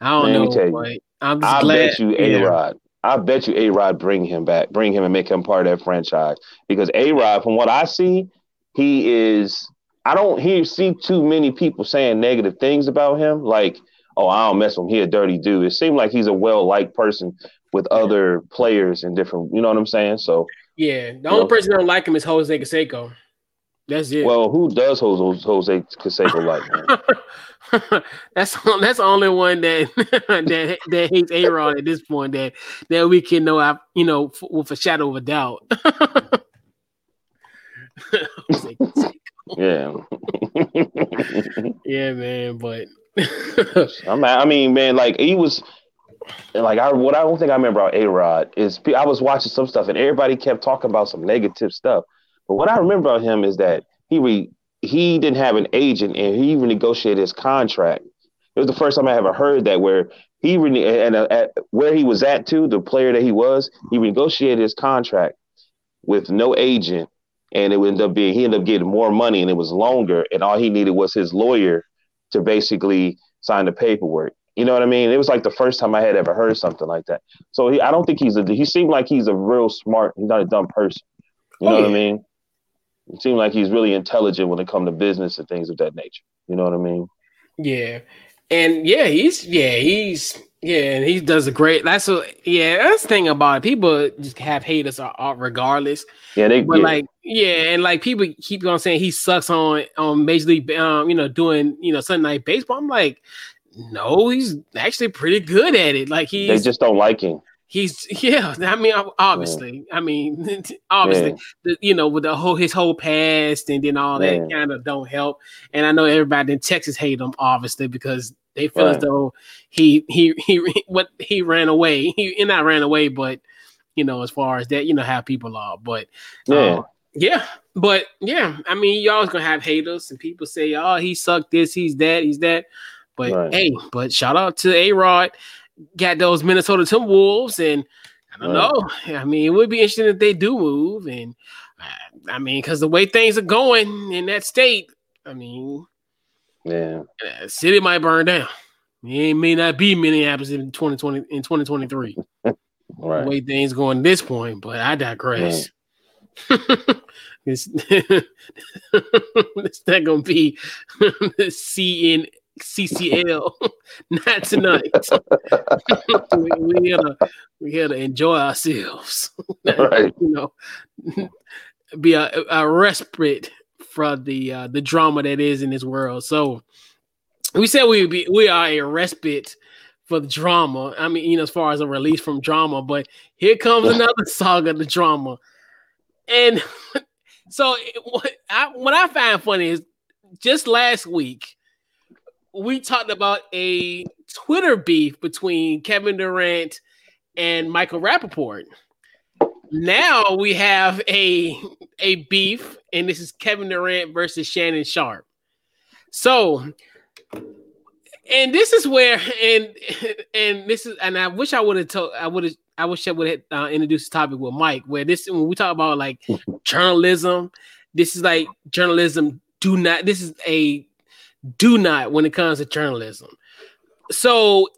I don't know. But I'm just I glad. bet you A Rod. I bet you A Rod bring him back, bring him and make him part of that franchise because A Rod, from what I see, he is. I don't hear see too many people saying negative things about him, like, "Oh, I don't mess with him. He a dirty dude." It seemed like he's a well liked person with other players and different. You know what I'm saying? So yeah, the only person that don't like him is Jose Canseco. That's it. Well, who does Jose, Jose Canseco like? that's that's the only one that that that hates A Rod at this point that that we can know. I you know f- with a shadow of a doubt. yeah. yeah, man. But I mean, man, like he was and like I, what I don't think I remember about A Rod is I was watching some stuff and everybody kept talking about some negative stuff. But what I remember about him is that he re, he didn't have an agent and he renegotiated his contract It was the first time I ever heard that where he and uh, at where he was at too, the player that he was, he renegotiated his contract with no agent, and it would end up being he ended up getting more money and it was longer, and all he needed was his lawyer to basically sign the paperwork. You know what I mean? It was like the first time I had ever heard something like that. So he, I don't think he's a. He seemed like he's a real smart. He's not a dumb person. You know oh, yeah. what I mean? It seemed like he's really intelligent when it comes to business and things of that nature. You know what I mean? Yeah, and yeah, he's yeah he's yeah, and he does a great. That's a yeah. That's the thing about it. People just have haters regardless. Yeah, they. But yeah. like, yeah, and like people keep on saying he sucks on on Major League, um, you know, doing you know Sunday Night Baseball. I'm like, no, he's actually pretty good at it. Like he, they just don't like him. He's yeah. I mean, obviously, yeah. I mean, obviously, the, you know, with the whole his whole past and then all that kind of don't help. And I know everybody in Texas hate him, obviously, because they feel right. as though he he he what he ran away. He and not ran away, but you know, as far as that, you know how people are. But yeah. Uh, yeah, but yeah, I mean, you always gonna have haters and people say, "Oh, he sucked this, he's that, he's that." But right. hey, but shout out to A Rod, got those Minnesota Timberwolves, and I don't right. know. I mean, it would be interesting if they do move, and uh, I mean, because the way things are going in that state, I mean, yeah. City might burn down. It may not be Minneapolis in 2020 in 2023. right. The way things going at this point, but I digress. it's, it's not gonna be CN CCL, not tonight. we, we here to we here to enjoy ourselves. right. you know, be a, a respite from the uh, the drama that is in this world. So we said we be we are a respite for the drama. I mean, you know, as far as a release from drama, but here comes another saga, of the drama. And so what I, what I find funny is just last week we talked about a Twitter beef between Kevin Durant and Michael Rapaport. Now we have a a beef, and this is Kevin Durant versus Shannon Sharpe. So, and this is where, and and this is, and I wish I would have told, I would have, I wish I would have uh, introduced the topic with Mike, where this when we talk about like journalism, this is like journalism. Do not. This is a do not when it comes to journalism. So,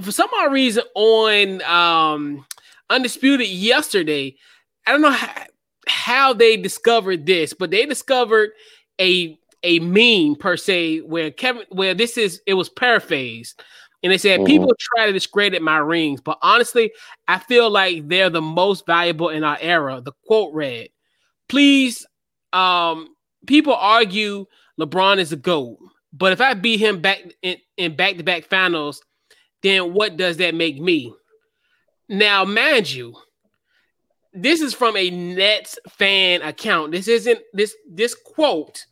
for some odd reason, on um Undisputed yesterday. I don't know how, how they discovered this, but they discovered a a meme per se where Kevin where this is it was paraphrased. And they said mm-hmm. people try to discredit my rings, but honestly, I feel like they're the most valuable in our era. The quote read, please, um, people argue LeBron is a GOAT, but if I beat him back in, in back-to-back finals, then what does that make me? Now, mind you, this is from a Nets fan account. This isn't this this quote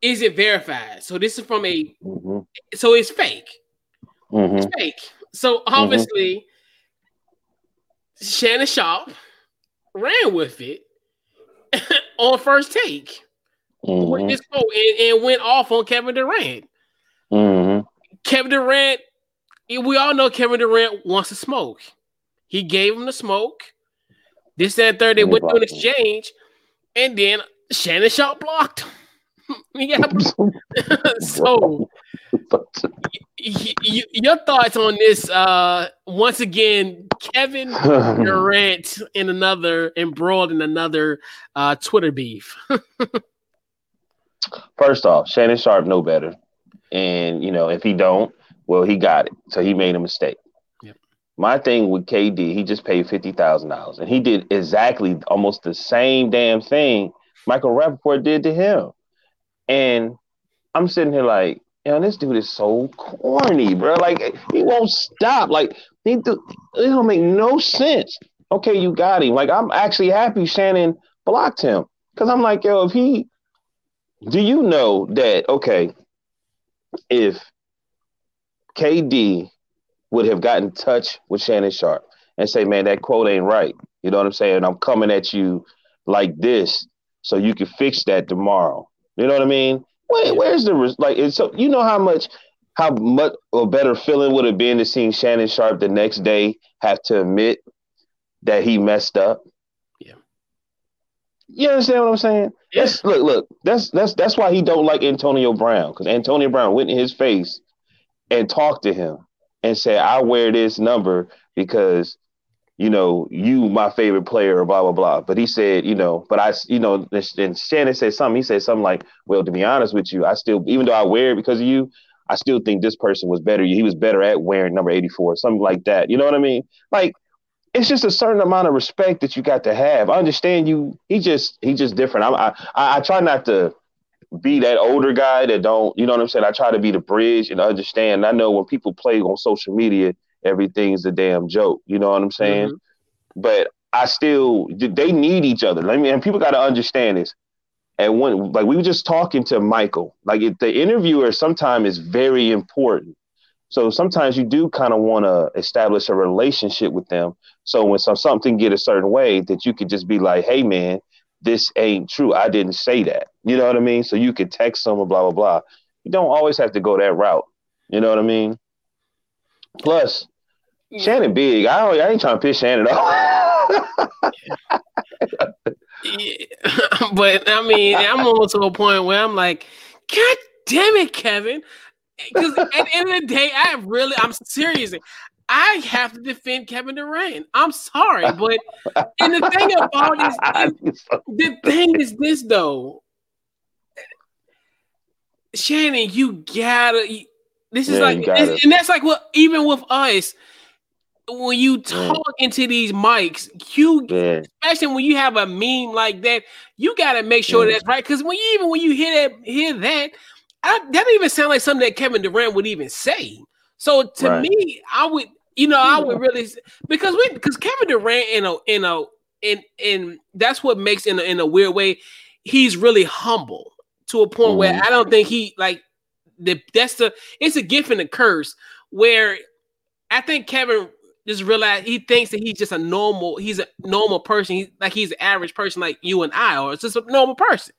isn't verified. So this is from a mm-hmm. so it's fake. Mm-hmm. It's fake. So obviously, mm-hmm. Shannon Sharpe ran with it on first take mm-hmm. this quote and, and, went off on Kevin Durant. Mm-hmm. Kevin Durant, we all know Kevin Durant wants to smoke. He gave him the smoke. This and third, they went to an exchange, and then Shannon Sharpe blocked him. yeah. so, y- y- your thoughts on this? Uh, once again, Kevin Durant in another embroiled in another uh, Twitter beef. First off, Shannon Sharpe know better, and you know if he don't, well, he got it, so he made a mistake. My thing with KD, he just paid fifty thousand dollars, and he did exactly almost the same damn thing Michael Rapaport did to him. And I'm sitting here like, yo, this dude is so corny, bro. Like he won't stop. Like he do, it don't make no sense. Okay, you got him. Like I'm actually happy Shannon blocked him because I'm like, yo, if he, do you know that? Okay, if KD would have gotten in touch with Shannon Sharpe and say, man, that quote ain't right. You know what I'm saying? I'm coming at you like this so you can fix that tomorrow. You know what I mean? Where, where's the like? So you know how much how much a better feeling would have been to seeing Shannon Sharpe the next day have to admit that he messed up. You understand what I'm saying? Yes. look, look. That's that's that's why he don't like Antonio Brown because Antonio Brown went in his face and talked to him and said, "I wear this number because." You know, you my favorite player, blah blah blah. But he said, you know, but I, you know, and Shannon said something. He said something like, "Well, to be honest with you, I still, even though I wear it because of you, I still think this person was better. He was better at wearing number 84, something like that. You know what I mean? Like, it's just a certain amount of respect that you got to have. I understand you. He just he just different. I I I try not to be that older guy that don't. You know what I'm saying? I try to be the bridge and understand. I know when people play on social media, everything's a damn joke. You know what I'm saying? Mm-hmm. But I still they need each other. I mean, and people got to understand this and when like we were just talking to Michael, like the interviewer sometimes is very important. So sometimes you do kind of want to establish a relationship with them. So when some something get a certain way, that you could just be like, "Hey, man, this ain't true. I didn't say that." You know what I mean? So you could text them, blah blah blah. You don't always have to go that route. You know what I mean? Plus, Shannon big. I, I ain't trying to piss Shannon off. Yeah. but I mean, I'm almost to a point where I'm like, God damn it, Kevin. Because at the end of the day, I really, I'm serious. I have to defend Kevin Durant. I'm sorry, but and the thing about this, the thing is this though, Shannon, you gotta. This is yeah, like, and that's like what even with us, when you talk mm. into these mics, you yeah. especially when you have a meme like that, you got to make sure mm. that's right. Because when you even when you hear that, hear that, I, that doesn't even sound like something that Kevin Durant would even say. So to right. me, I would, you know, I would really because we because Kevin Durant in a in a in in that's what makes in a, in a weird way, he's really humble to a point mm. where I don't think he like the that's the it's a gift and a curse where I think Kevin just realize he thinks that he's just a normal, he's a normal person, he, like he's an average person like you and I, or it's just a normal person.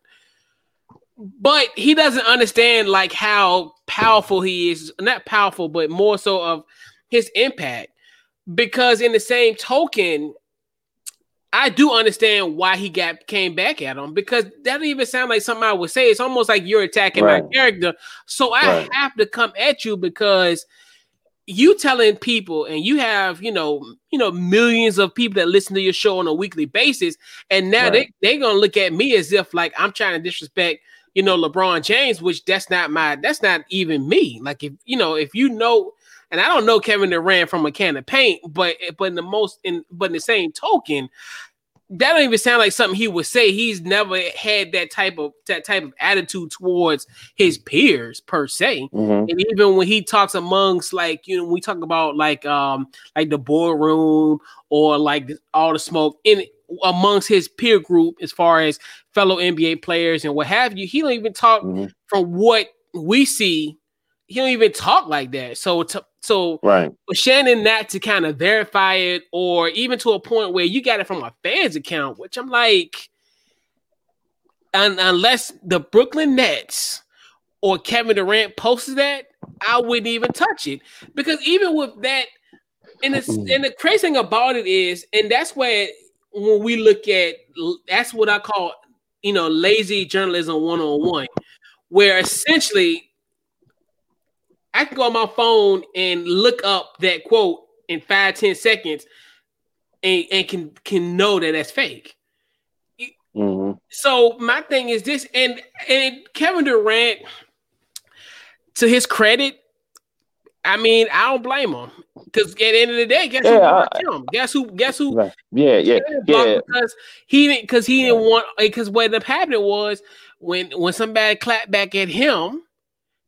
But he doesn't understand like how powerful he is, not powerful, but more so of his impact. Because in the same token, I do understand why he got came back at him because that doesn't even sound like something I would say. It's almost like you're attacking right. my character. So I right. have to come at you because you telling people and you have you know you know millions of people that listen to your show on a weekly basis and now right. they they're gonna look at me as if like i'm trying to disrespect you know lebron james which that's not my that's not even me like if you know if you know and i don't know kevin durant from a can of paint but but in the most in but in the same token that don't even sound like something he would say. He's never had that type of that type of attitude towards his peers per se. Mm-hmm. And even when he talks amongst like you know, we talk about like um like the boardroom or like all the smoke in amongst his peer group as far as fellow NBA players and what have you, he don't even talk mm-hmm. from what we see. He don't even talk like that. So to so right. for Shannon not to kind of verify it, or even to a point where you got it from a fans account, which I'm like, un- unless the Brooklyn Nets or Kevin Durant posted that, I wouldn't even touch it because even with that, and the and the crazy thing about it is, and that's where when we look at that's what I call you know lazy journalism one on one, where essentially I can go on my phone and look up that quote in five, ten seconds and, and can can know that that's fake. Mm-hmm. So my thing is this, and and Kevin Durant, to his credit, I mean, I don't blame him because at the end of the day, guess yeah, who I, him? Guess who? Guess who? Right. Yeah, yeah, yeah. Because he didn't, because he didn't want, because what ended up happening was when when somebody clapped back at him,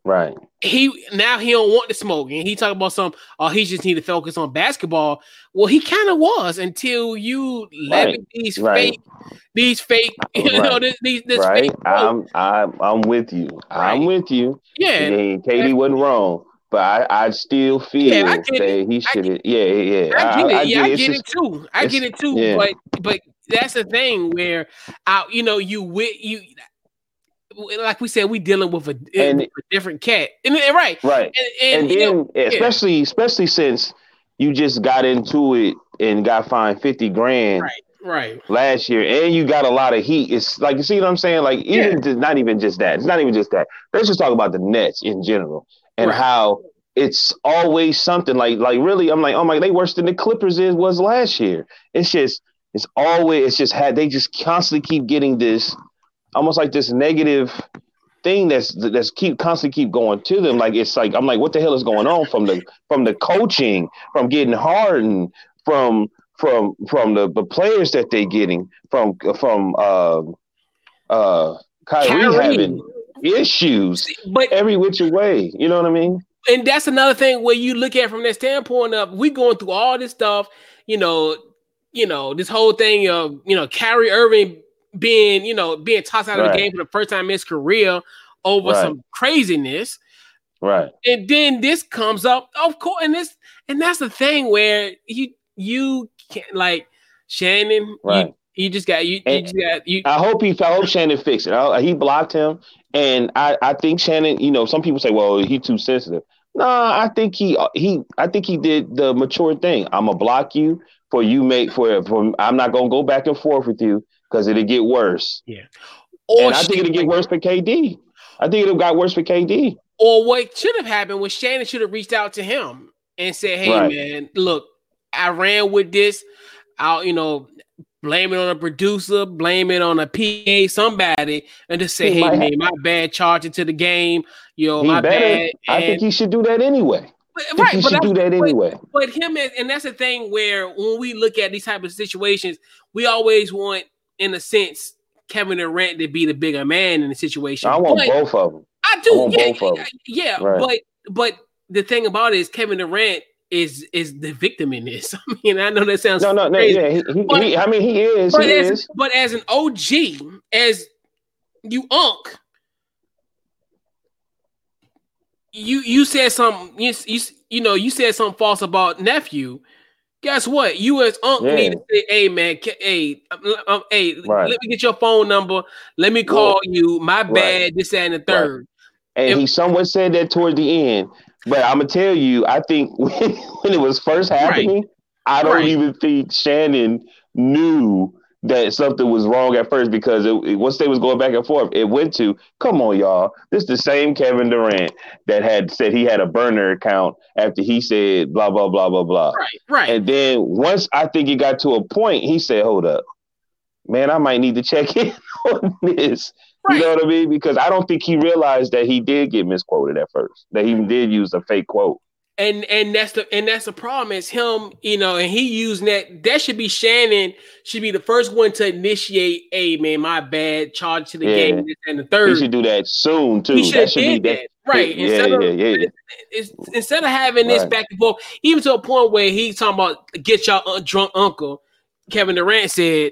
Right. He now he don't want the smoke, and he talk about some. Oh, he just need to focus on basketball. Well, he kind of was until you let these right. fake, these fake, you right. know, this, these this right. Fake I'm I'm I'm with you. Right. I'm with you. Yeah. And KD wasn't wrong, but I I still feel yeah, I that he should. Yeah, yeah. I get it. I, I yeah, I get, it, it too. I get it too. Yeah. But but that's the thing where, out you know, you with you like we said, we dealing with a, eh, and, with a different cat, and, and right, right, and, and, and then know, especially yeah. especially since you just got into it and got fined fifty grand, right, right, last year, and you got a lot of heat. It's like you see what I'm saying, like even yeah. not even just that. It's not even just that. Let's just talk about the Nets in general and right. how it's always something like like really. I'm like, oh my, they worse than the Clippers is was last year. It's just it's always it's just had they just constantly keep getting this almost like this negative thing that's that's keep constantly keep going to them. Like it's like I'm like, what the hell is going on from the from the coaching, from getting hardened, from from from the, the players that they're getting, from from uh uh Kyrie, Kyrie. having issues, but every which way. You know what I mean? And that's another thing where you look at from that standpoint of we going through all this stuff, you know, you know, this whole thing of you know, Kyrie Irving being, you know, being tossed out right. of the game for the first time in his career over right. some craziness. Right. And then this comes up, of course, and this and that's the thing where you you can't like Shannon, right. you, you just got you, you just got you. I hope he I hope Shannon fixed it. I, he blocked him, and I I think Shannon. You know, some people say, well, he too sensitive. No, I think he he I think he did the mature thing. I'm gonna block you for you make for for I'm not gonna go back and forth with you because it'll get worse. Yeah. Or and I think it'll get worse for KD. I think it'll got worse for KD. Or what should have happened was Shannon should have reached out to him and said, "Hey right. man, look, I ran with this. I'll you know blame it on a producer, blame it on a PA, somebody, and just say, he "Hey man, my bad, charge it to the game. You know, my better. bad." And, I think he should do that anyway. But, right, he should do that anyway. But, but him, and that's the thing where when we look at these type of situations, we always want in a sense, Kevin Durant to be the bigger man in the situation. I want but both of them. I do. I yeah, yeah. Right. But but the thing about it is Kevin Durant is is the victim in this. I mean, I know that sounds no, no, no. Yeah, he, but, he, I mean, he is. But, he as, is. but as an OG, as you unk, you you said something. You, you you know you said something false about nephew guess what? You as unc yeah. need to say, "Hey man, hey, um, um, hey, right. let me get your phone number. Let me call you. My bad. Right. This and the third. Right. And, and he somewhat said that toward the end. But I'm gonna tell you, I think when, when it was first happening, I don't even think Shannon knew that something was wrong at first because it, it, once they was going back and forth, it went to, come on, y'all. This is the same Kevin Durant that had said he had a burner account after he said blah, blah, blah, blah, blah. Right, right. And then once I think it got to a point, he said, hold up, man, I might need to check in on this. Right. You know what I mean? Because I don't think he realized that he did get misquoted at first, that he did use a fake quote and and that's the and that's the problem is him you know and he using that that should be shannon should be the first one to initiate hey man my bad charge to the yeah. game and the third he should do that soon too he should that should be that, that. right yeah, instead, yeah, of, yeah, yeah. instead of having this right. back and forth even to a point where he's talking about get y'all drunk uncle kevin durant said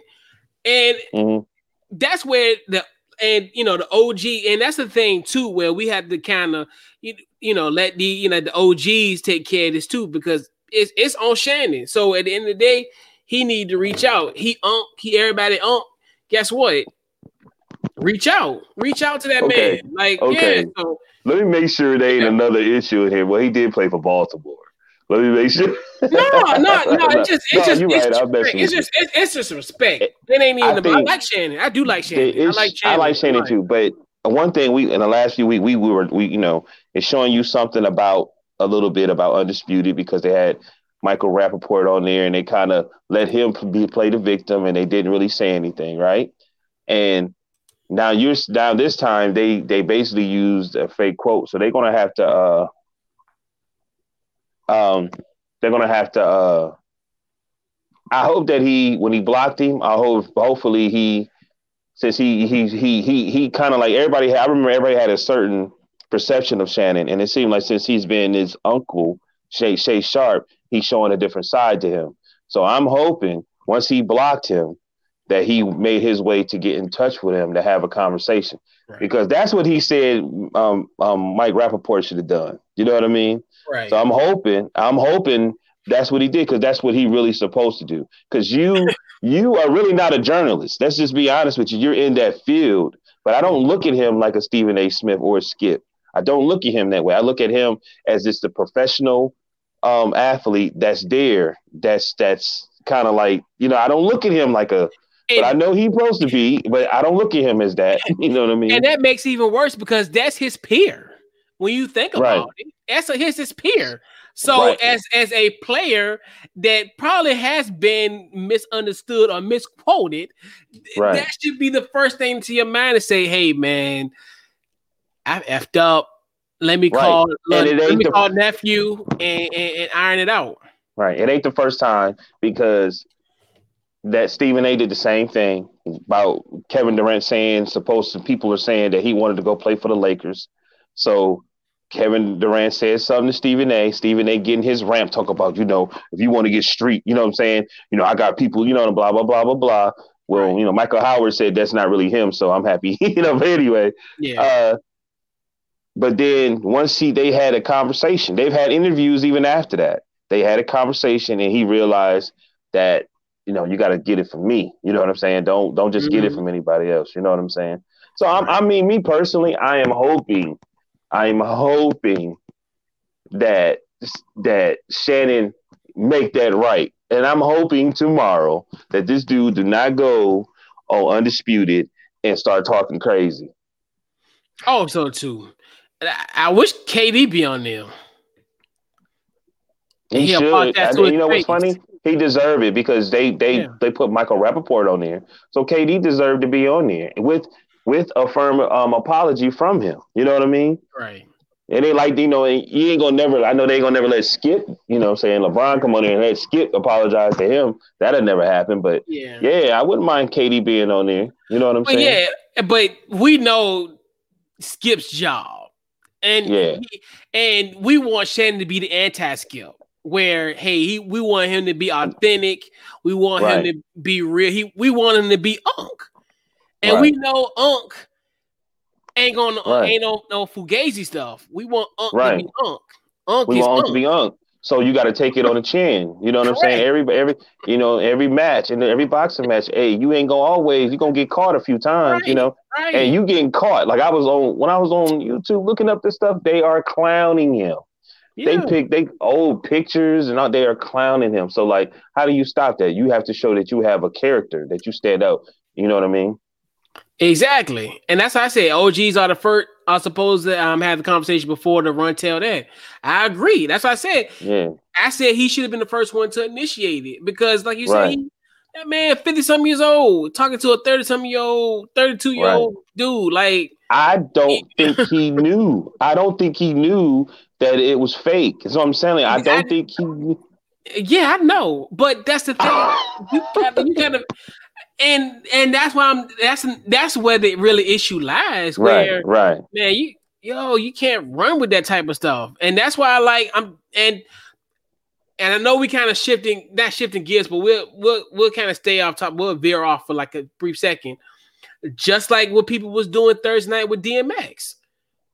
and mm-hmm. that's where the and you know the OG, and that's the thing too, where we have to kind of you, you know let the you know the OGs take care of this too, because it's it's on Shannon. So at the end of the day, he need to reach out. He um he everybody um. Guess what? Reach out, reach out to that okay. man. Like okay. yeah. So, let me make sure there ain't another issue here. Well, he did play for Baltimore. Let me make sure. no, no, no. It's just, it's no, just, it's, right. it's just, it's, it's, just respect. It ain't even. About, I like Shannon. I do like Shannon. I like Shannon. I like Shannon too. But one thing we in the last few weeks we, we were we you know it's showing you something about a little bit about undisputed because they had Michael Rapaport on there and they kind of let him be play the victim and they didn't really say anything, right? And now you're now this time they they basically used a fake quote, so they're gonna have to. uh um, they're gonna have to. Uh, I hope that he, when he blocked him, I hope hopefully he, since he he he he he kind of like everybody. I remember everybody had a certain perception of Shannon, and it seemed like since he's been his uncle, Shay Shay Sharpe, he's showing a different side to him. So I'm hoping once he blocked him, that he made his way to get in touch with him to have a conversation. Right. Because that's what he said um, um, Mike Rapaport should have done. You know what I mean? Right. So I'm hoping, I'm hoping that's what he did because that's what he really supposed to do. Because you you are really not a journalist. Let's just be honest with you. You're in that field but I don't look at him like a Stephen A. Smith or a Skip. I don't look at him that way. I look at him as just the professional um, athlete that's there. That's that's kind of like you know. I don't look at him like a. But I know he's supposed to be, but I don't look at him as that. You know what I mean? And that makes it even worse because that's his peer. When you think about right. it, that's a, his his peer. So right. as as a player that probably has been misunderstood or misquoted, right. that should be the first thing to your mind to say, "Hey, man, I effed up. Let me call. Uh, let, let me the, call nephew and, and, and iron it out." Right. It ain't the first time because that Stephen A. did the same thing about Kevin Durant saying supposed to people are saying that he wanted to go play for the Lakers. So Kevin Durant said something to Stephen A. Stephen A. getting his ramp talk about, you know, if you want to get street, you know what I'm saying? You know, I got people, you know, blah, blah, blah, blah, blah. Well, right. you know, Michael Howard said that's not really him, so I'm happy, you know, but anyway. Yeah. Uh, but then once he they had a conversation, they've had interviews even after that. They had a conversation and he realized that, you know, you got to get it from me. You know what I'm saying? Don't don't just mm-hmm. get it mm-hmm. from anybody else. You know what I'm saying? So I'm, I mean, me personally, I am hoping I'm hoping that that Shannon make that right. And I'm hoping tomorrow that this dude do not go on undisputed and start talking crazy. Oh, so too. I wish KD be on there. He, he should. I mean, you know face. what's funny? He deserved it because they they yeah. they put Michael Rapaport on there. So KD deserved to be on there with with a firm um, apology from him. You know what I mean? Right. And they like, you know, you ain't gonna never, I know they ain't gonna never let Skip, you know, saying LeBron come on there and let Skip apologize to him. That'll never happen. But yeah, yeah, I wouldn't mind KD being on there. You know what I'm but saying? Yeah, but we know Skip's job. And yeah. He, and we want Shannon to be the anti-Skip where hey he we want him to be authentic we want right. him to be real he we want him to be unk and right. we know Unk ain't gonna uh, right. ain't no no fugazi stuff. We want Unk right. to be Unk. Unk we want Unk to be Unk. So you got to take it on the chin. You know what I'm saying? Every every you know every match and every boxing match. Hey, you ain't gonna always. You gonna get caught a few times. Right, you know, right. and you getting caught. Like I was on when I was on YouTube looking up this stuff. They are clowning him. Yeah. They pick they old pictures and all, they are clowning him. So like, how do you stop that? You have to show that you have a character that you stand out. You know what I mean? Exactly, and that's why I say OGs are the first I suppose that um have the conversation before the run tell that. I agree. That's why I said. Yeah. I said he should have been the first one to initiate it because, like you right. said, that man fifty something years old talking to a thirty something year old, thirty two year old dude. Like I don't think he knew. I don't think he knew that it was fake. What I'm saying. Like, I don't I, think he. Yeah, I know, but that's the thing. you, gotta, you gotta and and that's why I'm that's that's where the really issue lies. Where right, right, man, you yo, you can't run with that type of stuff, and that's why I like I'm and and I know we kind of shifting not shifting gears, but we'll we'll we'll kind of stay off top. We'll veer off for like a brief second, just like what people was doing Thursday night with DMX.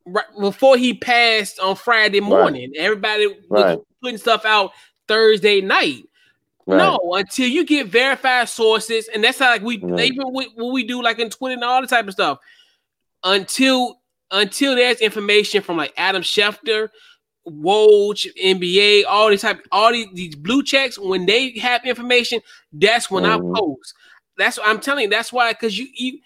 Right before he passed on Friday morning, right. everybody was right. putting stuff out Thursday night. Right. No, until you get verified sources, and that's how like we right. even what we do like in Twitter and all the type of stuff. Until until there's information from like Adam Schefter, Woj, NBA, all these type, all these, these blue checks, when they have information, that's when mm-hmm. I post. That's what I'm telling you. That's why, because you, you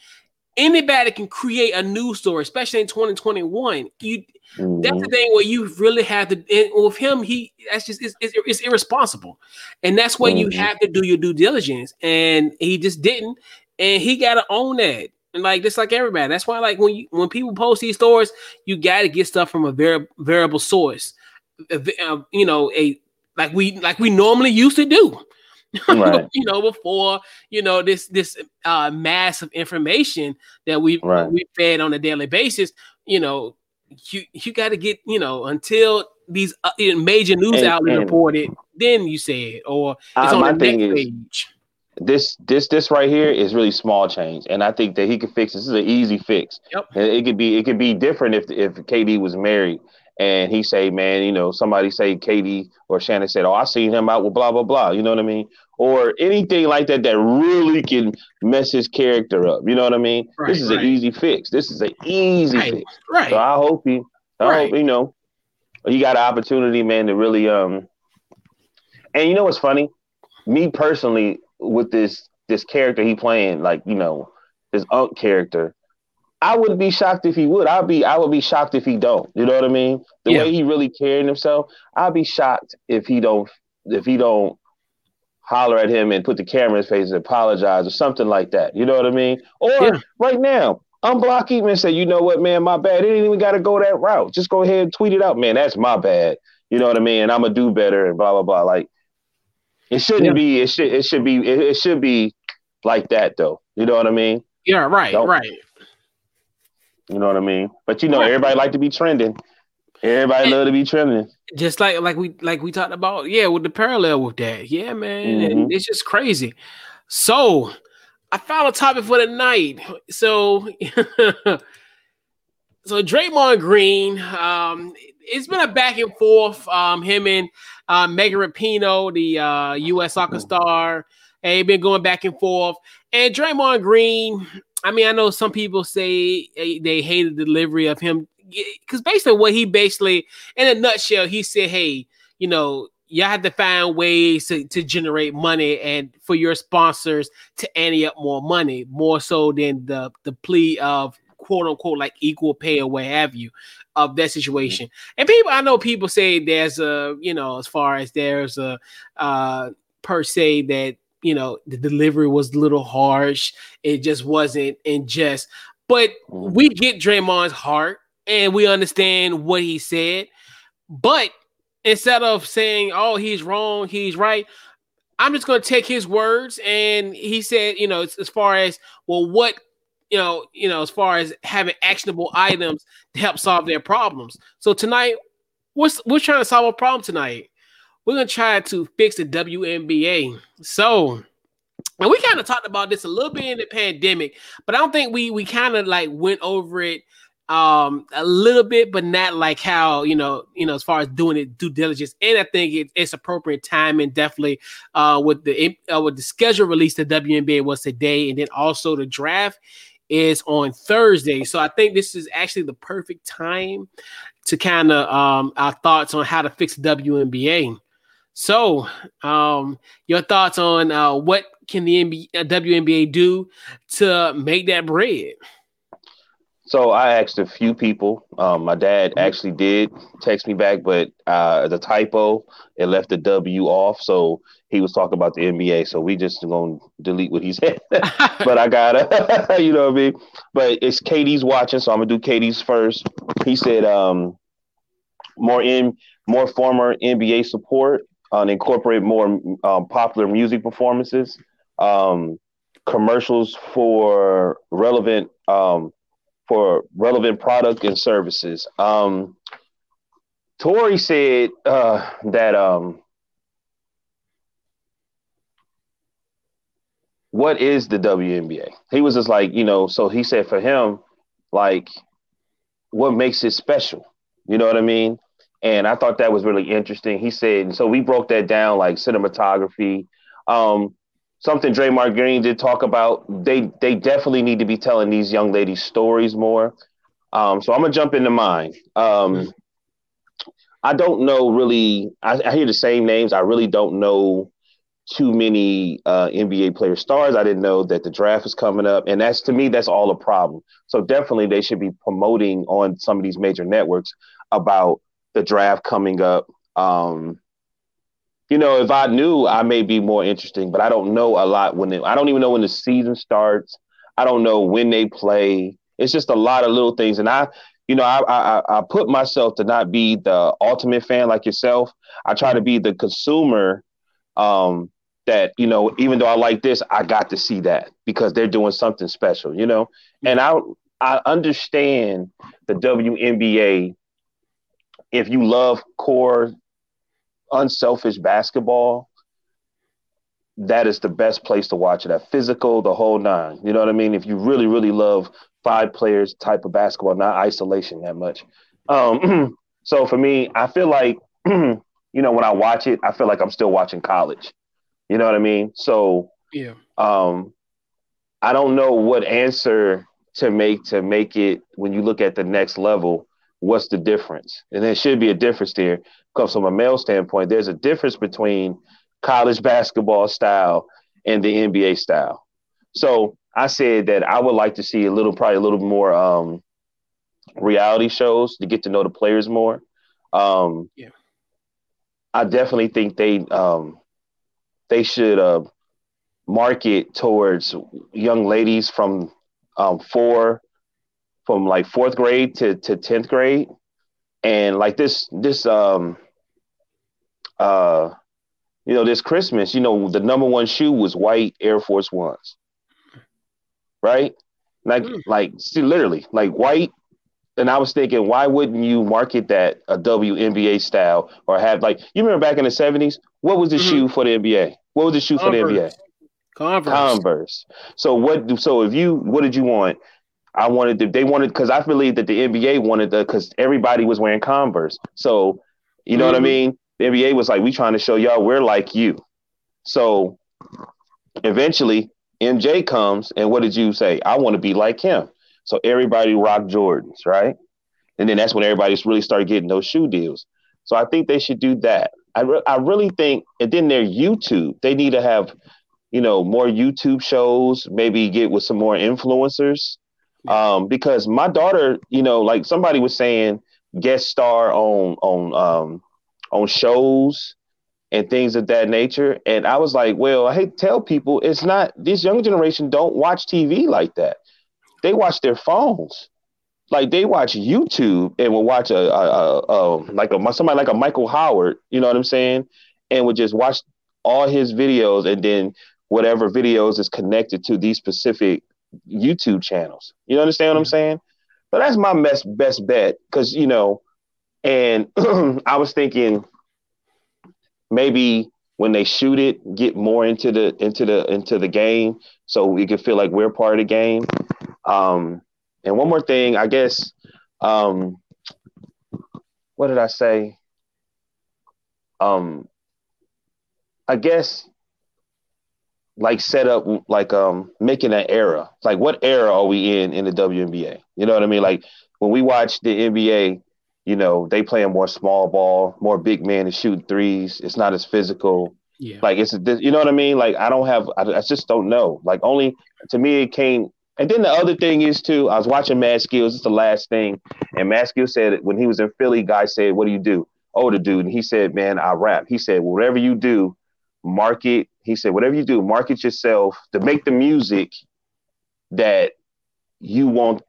anybody can create a news story, especially in 2021. You Mm-hmm. That's the thing where you really have to. And with him, he that's just it's, it's, it's irresponsible, and that's where mm-hmm. you have to do your due diligence. And he just didn't, and he got to own that. And like just like everybody, that's why like when you when people post these stories, you got to get stuff from a very variable source. Uh, you know, a like we like we normally used to do. Right. you know, before you know this this uh mass of information that we right. we fed on a daily basis. You know, you you got to get you know until these uh, major news and, outlets report it, then you say it, or it's uh, on the next page. This this this right here is really small change, and I think that he could fix this. This is an easy fix. Yep. It, it could be it could be different if if KD was married and he say, man, you know, somebody say KD or Shannon said, oh, I seen him out with blah blah blah. You know what I mean? Or anything like that that really can mess his character up. You know what I mean? Right, this is right. an easy fix. This is an easy right, fix. Right. So I hope he, I hope you know, he got an opportunity, man, to really um. And you know what's funny? Me personally, with this this character he playing, like you know, his Unc character. I wouldn't be shocked if he would. I'd be I would be shocked if he don't. You know what I mean? The yeah. way he really carrying himself, I'd be shocked if he don't if he don't holler at him and put the camera in his face and apologize or something like that. You know what I mean? Or yeah. right now, unblock him and say, you know what, man, my bad. It ain't even gotta go that route. Just go ahead and tweet it out, man. That's my bad. You know what I mean? And I'm gonna do better and blah blah blah. Like it shouldn't yeah. be. It should. It should be. It, it should be like that though. You know what I mean? Yeah, right, Don't, right. You know what I mean? But you know, everybody like to be trending. Everybody and love to be trending. Just like like we like we talked about, yeah, with the parallel with that. Yeah, man. Mm-hmm. And it's just crazy. So I found a topic for the night. So so Draymond Green, um, it's been a back and forth. Um, him and uh, Megan Rapinoe, the uh, U.S. soccer star, they've been going back and forth. And Draymond Green, I mean, I know some people say they hate the delivery of him because basically what he basically, in a nutshell, he said, "Hey, you know, you have to find ways to, to generate money and for your sponsors to ante up more money, more so than the the plea of quote unquote like equal pay or what have you of that situation. And people, I know people say there's a, you know, as far as there's a uh per se that you know the delivery was a little harsh. It just wasn't in just. But mm-hmm. we get Draymond's heart and we understand what he said. But instead of saying, "Oh, he's wrong, he's right," I'm just going to take his words. And he said, you know, as, as far as well, what you know, you know, as far as having actionable items to help solve their problems. So tonight, what's we're trying to solve a problem tonight we're gonna try to fix the WNBA. So, and we kind of talked about this a little bit in the pandemic, but I don't think we we kind of like went over it um a little bit but not like how you know you know as far as doing it due diligence. And i think it, it's appropriate time and definitely uh with the uh, with the schedule release the WNBA was today. And then also the draft is on thursday. So i think this is actually the perfect time to kind of um our thoughts on how to fix WNBA so, um, your thoughts on uh, what can the NBA, uh, WNBA do to make that bread? So I asked a few people. Um, my dad mm-hmm. actually did text me back, but uh, the typo it left the W off. So he was talking about the NBA. So we just gonna delete what he said. but I gotta, you know what I mean. But it's Katie's watching, so I'm gonna do Katie's first. He said um, more in more former NBA support and incorporate more um, popular music performances, um, commercials for relevant um, for relevant product and services. Um, Tori said uh, that um, what is the WNBA? He was just like, you know, so he said for him, like, what makes it special? You know what I mean? And I thought that was really interesting. He said, and so we broke that down like cinematography, um, something Draymond Green did talk about. They they definitely need to be telling these young ladies stories more. Um, so I'm gonna jump into mine. Um, I don't know really. I, I, hear the same names. I really don't know too many uh, NBA player stars. I didn't know that the draft is coming up, and that's to me that's all a problem. So definitely they should be promoting on some of these major networks about the draft coming up. Um, you know, if I knew, I may be more interesting, but I don't know a lot when it, I don't even know when the season starts. I don't know when they play. It's just a lot of little things, and I, you know, I, I I put myself to not be the ultimate fan like yourself. I try to be the consumer. Um, that you know, even though I like this, I got to see that because they're doing something special, you know. And I I understand the WNBA if you love core, unselfish basketball, that is the best place to watch it at. Physical, the whole nine. You know what I mean? If you really, really love five players type of basketball, not isolation that much. Um, So for me, I feel like you know when I watch it, I feel like I'm still watching college. You know what I mean? So yeah. Um, I don't know what answer to make to make it when you look at the next level. What's the difference? And there should be a difference there. Because from a male standpoint, there's a difference between college basketball style and the NBA style. So I said that I would like to see a little, probably a little more um, reality shows to get to know the players more. Um, yeah. I definitely think they um, they should uh, market towards young ladies from um, four, from like fourth grade to to tenth grade, and like this this um uh you know this Christmas, you know the number one shoe was white Air Force Ones, right? Like mm. like see, literally like white and I was thinking, why wouldn't you market that a WNBA style or have like you remember back in the seventies? What was the mm-hmm. shoe for the NBA? What was the shoe Converse. for the NBA? Converse. Converse. So what? So if you, what did you want? I wanted to, they wanted because I believe that the NBA wanted the because everybody was wearing Converse. So you know mm-hmm. what I mm-hmm. mean? The NBA was like, we trying to show y'all we're like you. So eventually MJ comes and what did you say? I want to be like him. So everybody rocked Jordans, right? And then that's when everybody really started getting those shoe deals. So I think they should do that. I, re- I really think, and then their YouTube, they need to have, you know, more YouTube shows, maybe get with some more influencers. Um, because my daughter, you know, like somebody was saying, guest star on on um on shows and things of that nature. And I was like, well, I hate to tell people it's not this young generation don't watch TV like that they watch their phones. Like they watch YouTube and will watch a, a, a, a like a somebody like a Michael Howard, you know what I'm saying, and would just watch all his videos and then whatever videos is connected to these specific YouTube channels. You understand what I'm saying? So that's my best best bet because you know, and I was thinking maybe when they shoot it, get more into the into the into the game so we can feel like we're part of the game. Um, and one more thing, I guess, um, what did I say? Um, I guess like set up like um making an era. Like what era are we in in the WNBA? You know what I mean? Like when we watch the NBA, you know, they play a more small ball, more big man to shoot threes. It's not as physical. Yeah. Like it's you know what I mean? Like I don't have I, I just don't know. Like only to me it came and then the other thing is too, I was watching Mad Skillz. It's the last thing, and Mad Skillz said when he was in Philly, guy said, "What do you do?" Older dude, and he said, "Man, I rap." He said, "Whatever you do, market." He said, "Whatever you do, market yourself to make the music that you want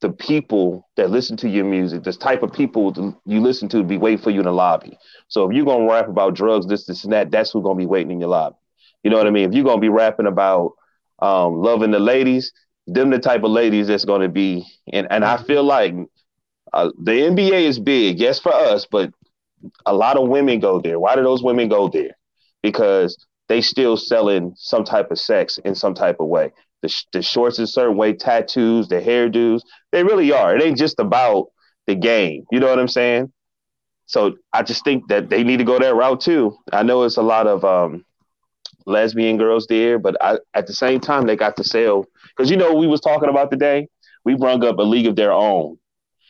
the people that listen to your music, this type of people you listen to, be waiting for you in the lobby. So if you're gonna rap about drugs, this, this, and that, that's who's gonna be waiting in your lobby. You know what I mean? If you're gonna be rapping about um, loving the ladies, them the type of ladies that's going to be and and I feel like uh, the NBA is big, yes, for us, but a lot of women go there. Why do those women go there? Because they still selling some type of sex in some type of way. The, sh- the shorts in a certain way, tattoos, the hairdos, they really are. It ain't just about the game. You know what I'm saying? So I just think that they need to go that route too. I know it's a lot of um, lesbian girls there, but I, at the same time they got to sell because you know we was talking about today. We brung up a League of Their Own,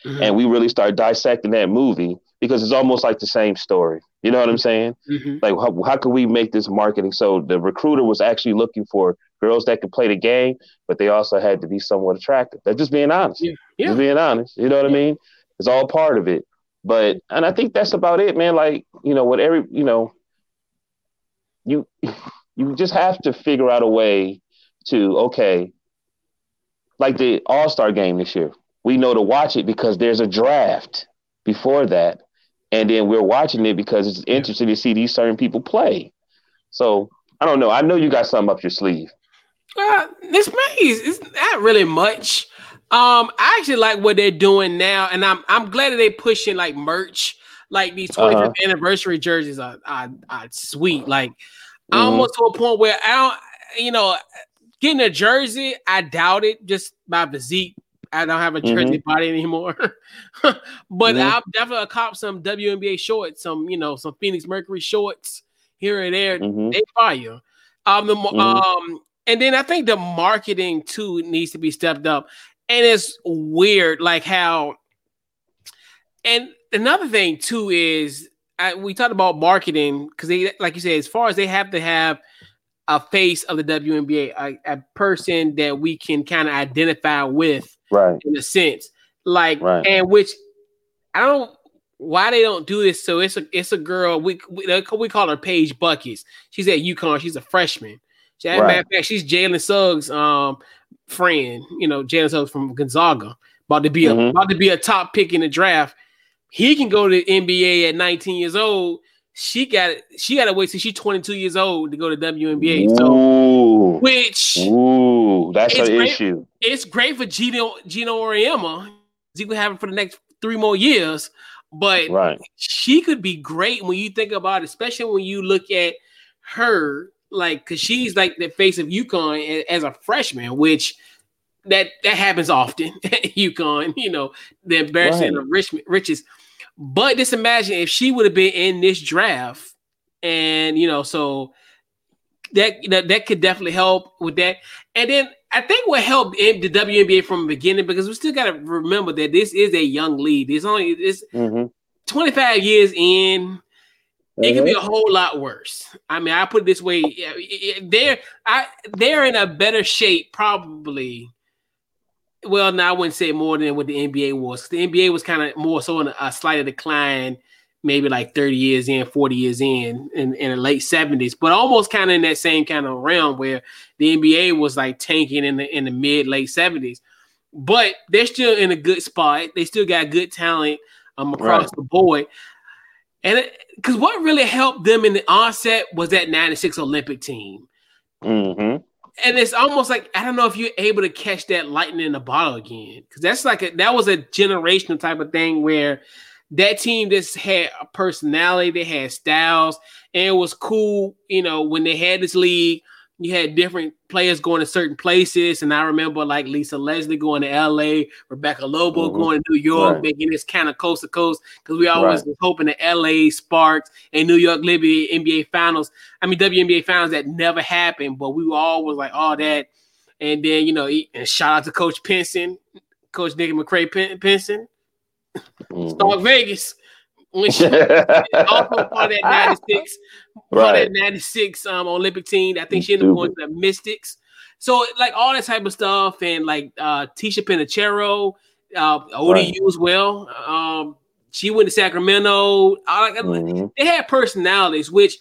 mm-hmm. and we really started dissecting that movie because it's almost like the same story. You know what I'm saying? Mm-hmm. Like how how could we make this marketing? So the recruiter was actually looking for girls that could play the game, but they also had to be somewhat attractive. That's just being honest. Yeah. yeah. Just being honest. You know what yeah. I mean? It's all part of it. But and I think that's about it, man. Like, you know, what every you know, you you just have to figure out a way to okay, like the All Star game this year. We know to watch it because there's a draft before that, and then we're watching it because it's interesting to see these certain people play. So I don't know. I know you got something up your sleeve. Uh, this maze is not really much. Um, I actually like what they're doing now, and I'm I'm glad that they're pushing like merch, like these 25th uh-huh. anniversary jerseys are, are, are sweet. Like mm-hmm. almost to a point where I don't, you know, getting a jersey, I doubt it. Just my physique, I don't have a jersey mm-hmm. body anymore. but mm-hmm. I'll definitely cop some WNBA shorts, some you know, some Phoenix Mercury shorts here and there. Mm-hmm. They fire. Um, the mm-hmm. um, and then I think the marketing too needs to be stepped up. And it's weird, like how. And another thing too is I, we talked about marketing because they, like you said, as far as they have to have a face of the WNBA, a, a person that we can kind of identify with, right? In a sense, like, right. and which I don't why they don't do this. So it's a it's a girl we we, we call her Paige Buckets. She's at UConn. She's a freshman. She, right. Matter of fact, she's Jalen Suggs' um friend. You know, Jalen Suggs from Gonzaga, about to be mm-hmm. a, about to be a top pick in the draft. He can go to the NBA at 19 years old. She got it, she got to wait till she's 22 years old to go to WNBA. So, Ooh. which Ooh, that's an issue. It's great for Gino Geno Auriemma. He could have it for the next three more years. But right. she could be great when you think about it, especially when you look at her, like, because she's like the face of UConn as a freshman, which that that happens often at UConn, you know, the embarrassment right. of rich, riches. But just imagine if she would have been in this draft, and you know, so that that, that could definitely help with that. And then I think what helped in the WNBA from the beginning because we still got to remember that this is a young league. It's only it's mm-hmm. 25 years in. Mm-hmm. It could be a whole lot worse. I mean, I put it this way: they're I they're in a better shape probably well, now I wouldn't say more than what the NBA was. The NBA was kind of more so in a, a slight decline, maybe like 30 years in, 40 years in, in, in the late 70s, but almost kind of in that same kind of realm where the NBA was like tanking in the in the mid late 70s. But they're still in a good spot. They still got good talent um, across right. the board. And because what really helped them in the onset was that 96 Olympic team. Mm-hmm and it's almost like I don't know if you're able to catch that lightning in the bottle again because that's like a, that was a generational type of thing where that team just had a personality, they had styles, and it was cool. You know when they had this league you had different players going to certain places. And I remember like Lisa Leslie going to LA, Rebecca Lobo mm-hmm. going to New York, right. making this kind of coast to coast because we always right. was hoping that LA Sparks and New York Liberty NBA finals. I mean, WNBA finals that never happened, but we were always like, all that. And then, you know, and shout out to Coach Penson, Coach Nick McCray Penson, mm-hmm. Stark Vegas when she also part of that 96, part of that 96 um, Olympic team. I think she ended up going to the Mystics. So like all that type of stuff, and like uh Ticha Penicheiro, uh ODU right. as well. Um she went to Sacramento. I, Like, mm-hmm. They had personalities, which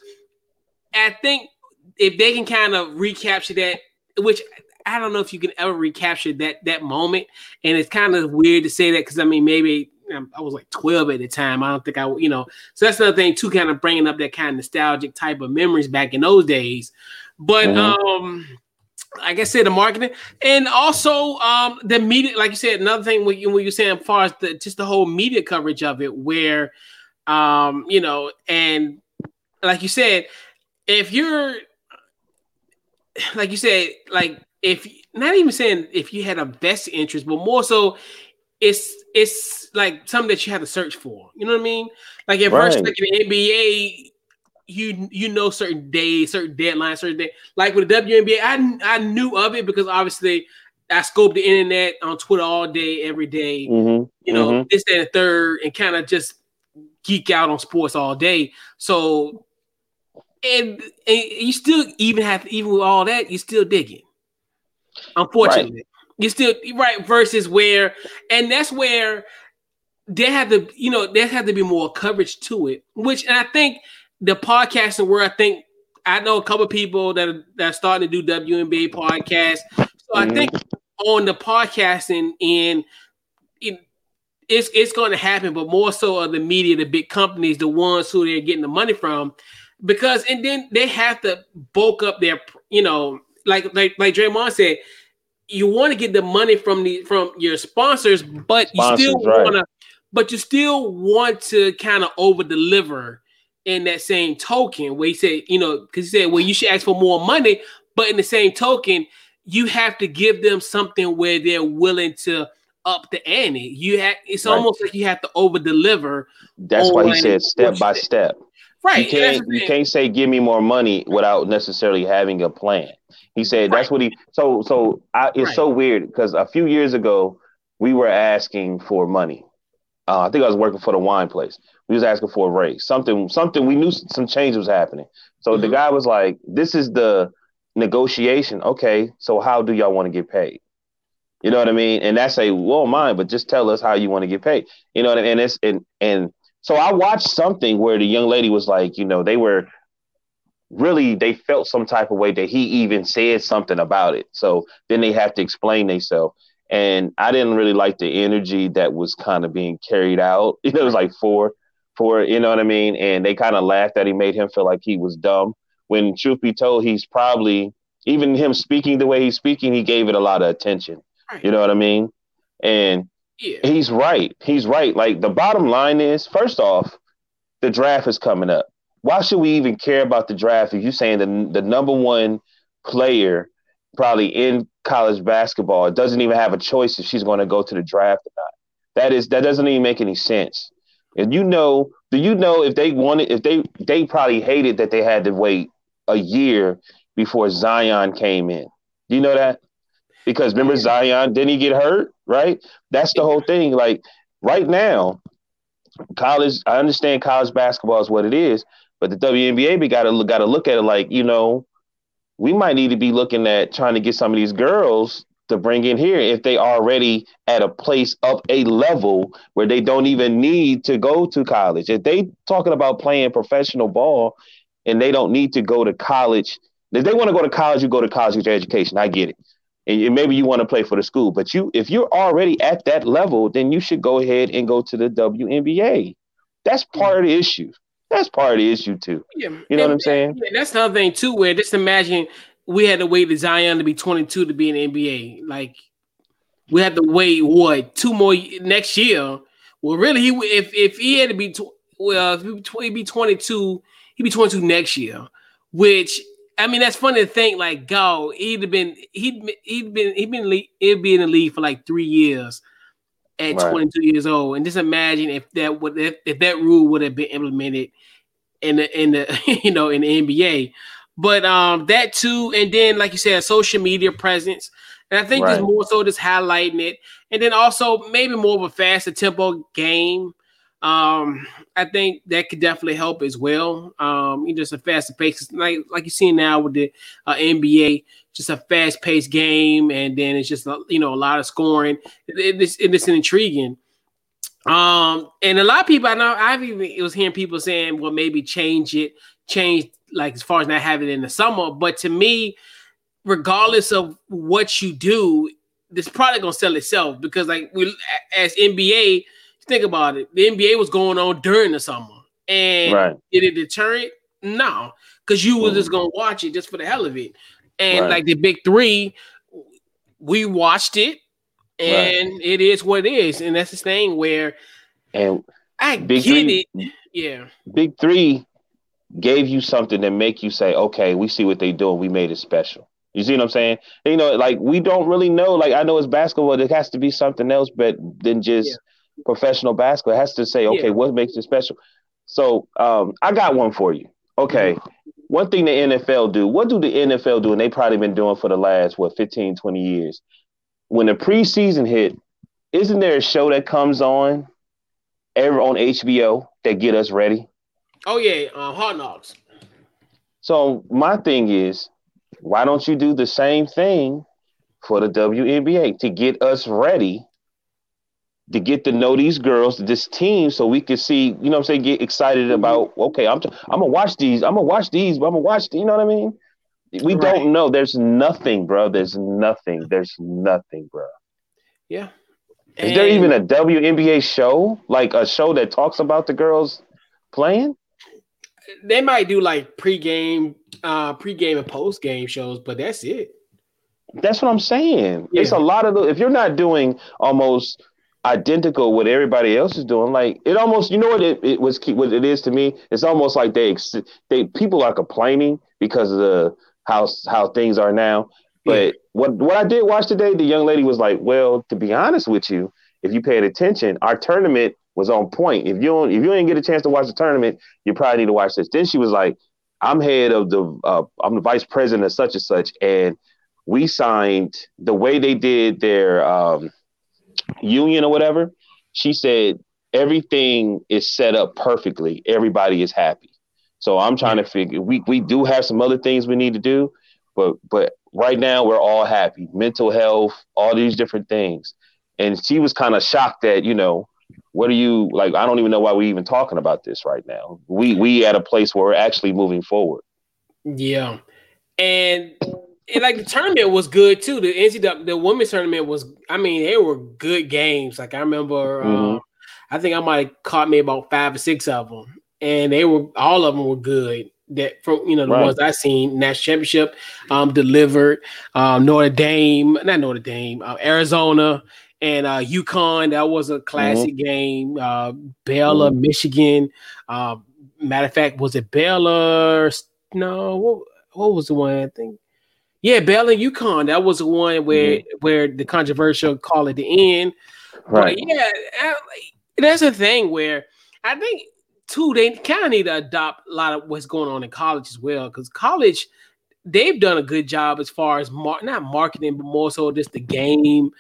I think if they can kind of recapture that, which I don't know if you can ever recapture that that moment. And it's kind of weird to say that because I mean maybe I was like 12 at the time. I don't think I, you know, so that's another thing too, kind of bringing up that kind of nostalgic type of memories back in those days. But mm-hmm. um, like I said, the marketing and also um the media, like you said, another thing when you when you're saying as far as the just the whole media coverage of it, where um, you know, and like you said, if you're like you said, like if not even saying if you had a best interest, but more so it's it's like something that you have to search for. You know what I mean? Like at right. first, like in the NBA, you you know certain days, certain deadlines, certain day. Like with the WNBA, I I knew of it because obviously I scoped the internet on Twitter all day, every day, mm-hmm. You know, mm-hmm. this, that, and third, and kind of just geek out on sports all day. So, and, and you still even have even with all that, you still digging. Unfortunately, right. You still right versus where, and that's where they have to, you know, there have to be more coverage to it. Which, and I think the podcasting where I think I know a couple people that are, that are starting to do WNBA podcasts. So mm-hmm. I think on the podcasting and it, it's it's going to happen, but more so of the media, the big companies, the ones who they're getting the money from, because and then they have to bulk up their, you know, like like like Draymond said, you want to get the money from the from your sponsors, but sponsors, you still right. want to, but you still want to kind of over deliver in that same token. Where he said, you know, because he said, well, you should ask for more money, but in the same token, you have to give them something where they're willing to up the ante. You had it's right. almost like you have to over deliver. That's why he said step by step. Right. You can't you can't say give me more money without necessarily having a plan. He said right. that's what he so so I, it's right. so weird because a few years ago we were asking for money. Uh, I think I was working for the wine place. We was asking for a raise. Something something we knew some change was happening. So mm-hmm. the guy was like, "This is the negotiation. Okay, so how do y'all want to get paid?" You know what I mean? And that's a well, mine, but just tell us how you want to get paid. You know what I mean? And it's and and so I watched something where the young lady was like, you know, they were really they felt some type of way that he even said something about it. So then they have to explain themselves. And I didn't really like the energy that was kind of being carried out. You know, it was like four, four, you know what I mean? And they kind of laughed that he made him feel like he was dumb. When truth be told, he's probably even him speaking the way he's speaking, he gave it a lot of attention. You know what I mean? And yeah. he's right. He's right. Like the bottom line is, first off, the draft is coming up. Why should we even care about the draft if you're saying the the number one player probably in college basketball doesn't even have a choice if she's going to go to the draft or not? That is that doesn't even make any sense. And you know, do you know if they wanted if they they probably hated that they had to wait a year before Zion came in. Do you know that? Because remember Zion, didn't he get hurt? Right? That's the whole thing. Like right now, college, I understand college basketball is what it is, but the WNBA we gotta gotta look at it like, you know, we might need to be looking at trying to get some of these girls to bring in here if they already at a place of a level where they don't even need to go to college. If they talking about playing professional ball and they don't need to go to college, if they want to go to college, you go to college with your education. I get it and maybe you want to play for the school, but you if you're already at that level, then you should go ahead and go to the WNBA. That's part of the issue. That's part of the issue too. Yeah, you know and, what I'm saying? Yeah, that's another thing too. Where just imagine we had to wait for Zion to be 22 to be in the NBA. Like we had to wait what two more next year. Well, really, he if if he had to be tw- well, if he'd be 22, he'd be 22 next year, which I mean, that's funny to think. Like, go, he'd have been, he'd he'd been, he'd been, he'd be in the league for like three years at right. 22 years old, and just imagine if that would, if, if that rule would have been implemented in the in the you know in the NBA. But um, that too, and then like you said, social media presence, and I think right. there's more so just highlighting it, and then also maybe more of a faster tempo game. Um, I think that could definitely help as well. Um, you know, just a faster pace, like like you see now with the uh, NBA, just a fast paced game, and then it's just you know a lot of scoring. It, it's it's intriguing. Um, and a lot of people I know I've even it was hearing people saying, well, maybe change it, change like as far as not having it in the summer. But to me, regardless of what you do, this product gonna sell itself because like we as NBA think about it. The NBA was going on during the summer, and right. did it deter it? No, because you were just mm. gonna watch it just for the hell of it. And right. like the big three, we watched it, and right. it is what it is. And that's the thing where, and I big get three, it. Yeah, big three gave you something that make you say, okay, we see what they doing. We made it special. You see what I'm saying? You know, like we don't really know. Like I know it's basketball. There has to be something else, but than just yeah professional basketball. It has to say, okay, yeah. what makes it special? So um, I got one for you. Okay. One thing the NFL do, what do the NFL do? And they probably been doing for the last, what, 15, 20 years. When the preseason hit, isn't there a show that comes on ever on HBO that get us ready? Oh yeah, uh, Hard Knocks. So my thing is, why don't you do the same thing for the WNBA to get us ready to get to know these girls, this team, so we can see, you know I'm saying, get excited about, okay, I'm, t- I'm gonna watch these, I'm gonna watch these, but I'm gonna watch, the, you know what I mean? We right. don't know. There's nothing, bro. There's nothing. There's nothing, bro. Yeah. Is and there even a WNBA show, like a show that talks about the girls playing? They might do like pregame, uh, pregame and postgame shows, but that's it. That's what I'm saying. Yeah. It's a lot of the. If you're not doing almost identical what everybody else is doing. Like it almost, you know what it, it was what it is to me. It's almost like they they people are complaining because of the how how things are now. But yeah. what what I did watch today, the young lady was like, "Well, to be honest with you, if you paid attention, our tournament was on point. If you don't, if you didn't get a chance to watch the tournament, you probably need to watch this." Then she was like, "I'm head of the, uh, I'm the vice president of such and such, and we signed the way they did their um, union or whatever." She said everything is set up perfectly. Everybody is happy. So I'm trying to figure. We we do have some other things we need to do, but but right now we're all happy. Mental health, all these different things. And she was kind of shocked that you know what are you like? I don't even know why we're even talking about this right now. We we at a place where we're actually moving forward. Yeah, and and like the tournament was good too. The NCAA the women's tournament was. I mean, they were good games. Like I remember, mm-hmm. uh, I think I might have caught me about five or six of them, and they were all of them were good. That from you know the right. ones I seen national championship um, delivered um, Notre Dame, not Notre Dame, uh, Arizona and uh, UConn. That was a classic mm-hmm. game. Uh, Baylor, mm-hmm. Michigan. Uh, matter of fact, was it Baylor? No, what, what was the one? I think. Yeah, Baylor, UConn. That was the one where mm-hmm. where the controversial call at the end. Right. But yeah, that's the thing where I think too they kind of need to adopt a lot of what's going on in college as well because college they've done a good job as far as mar- not marketing but more so just the game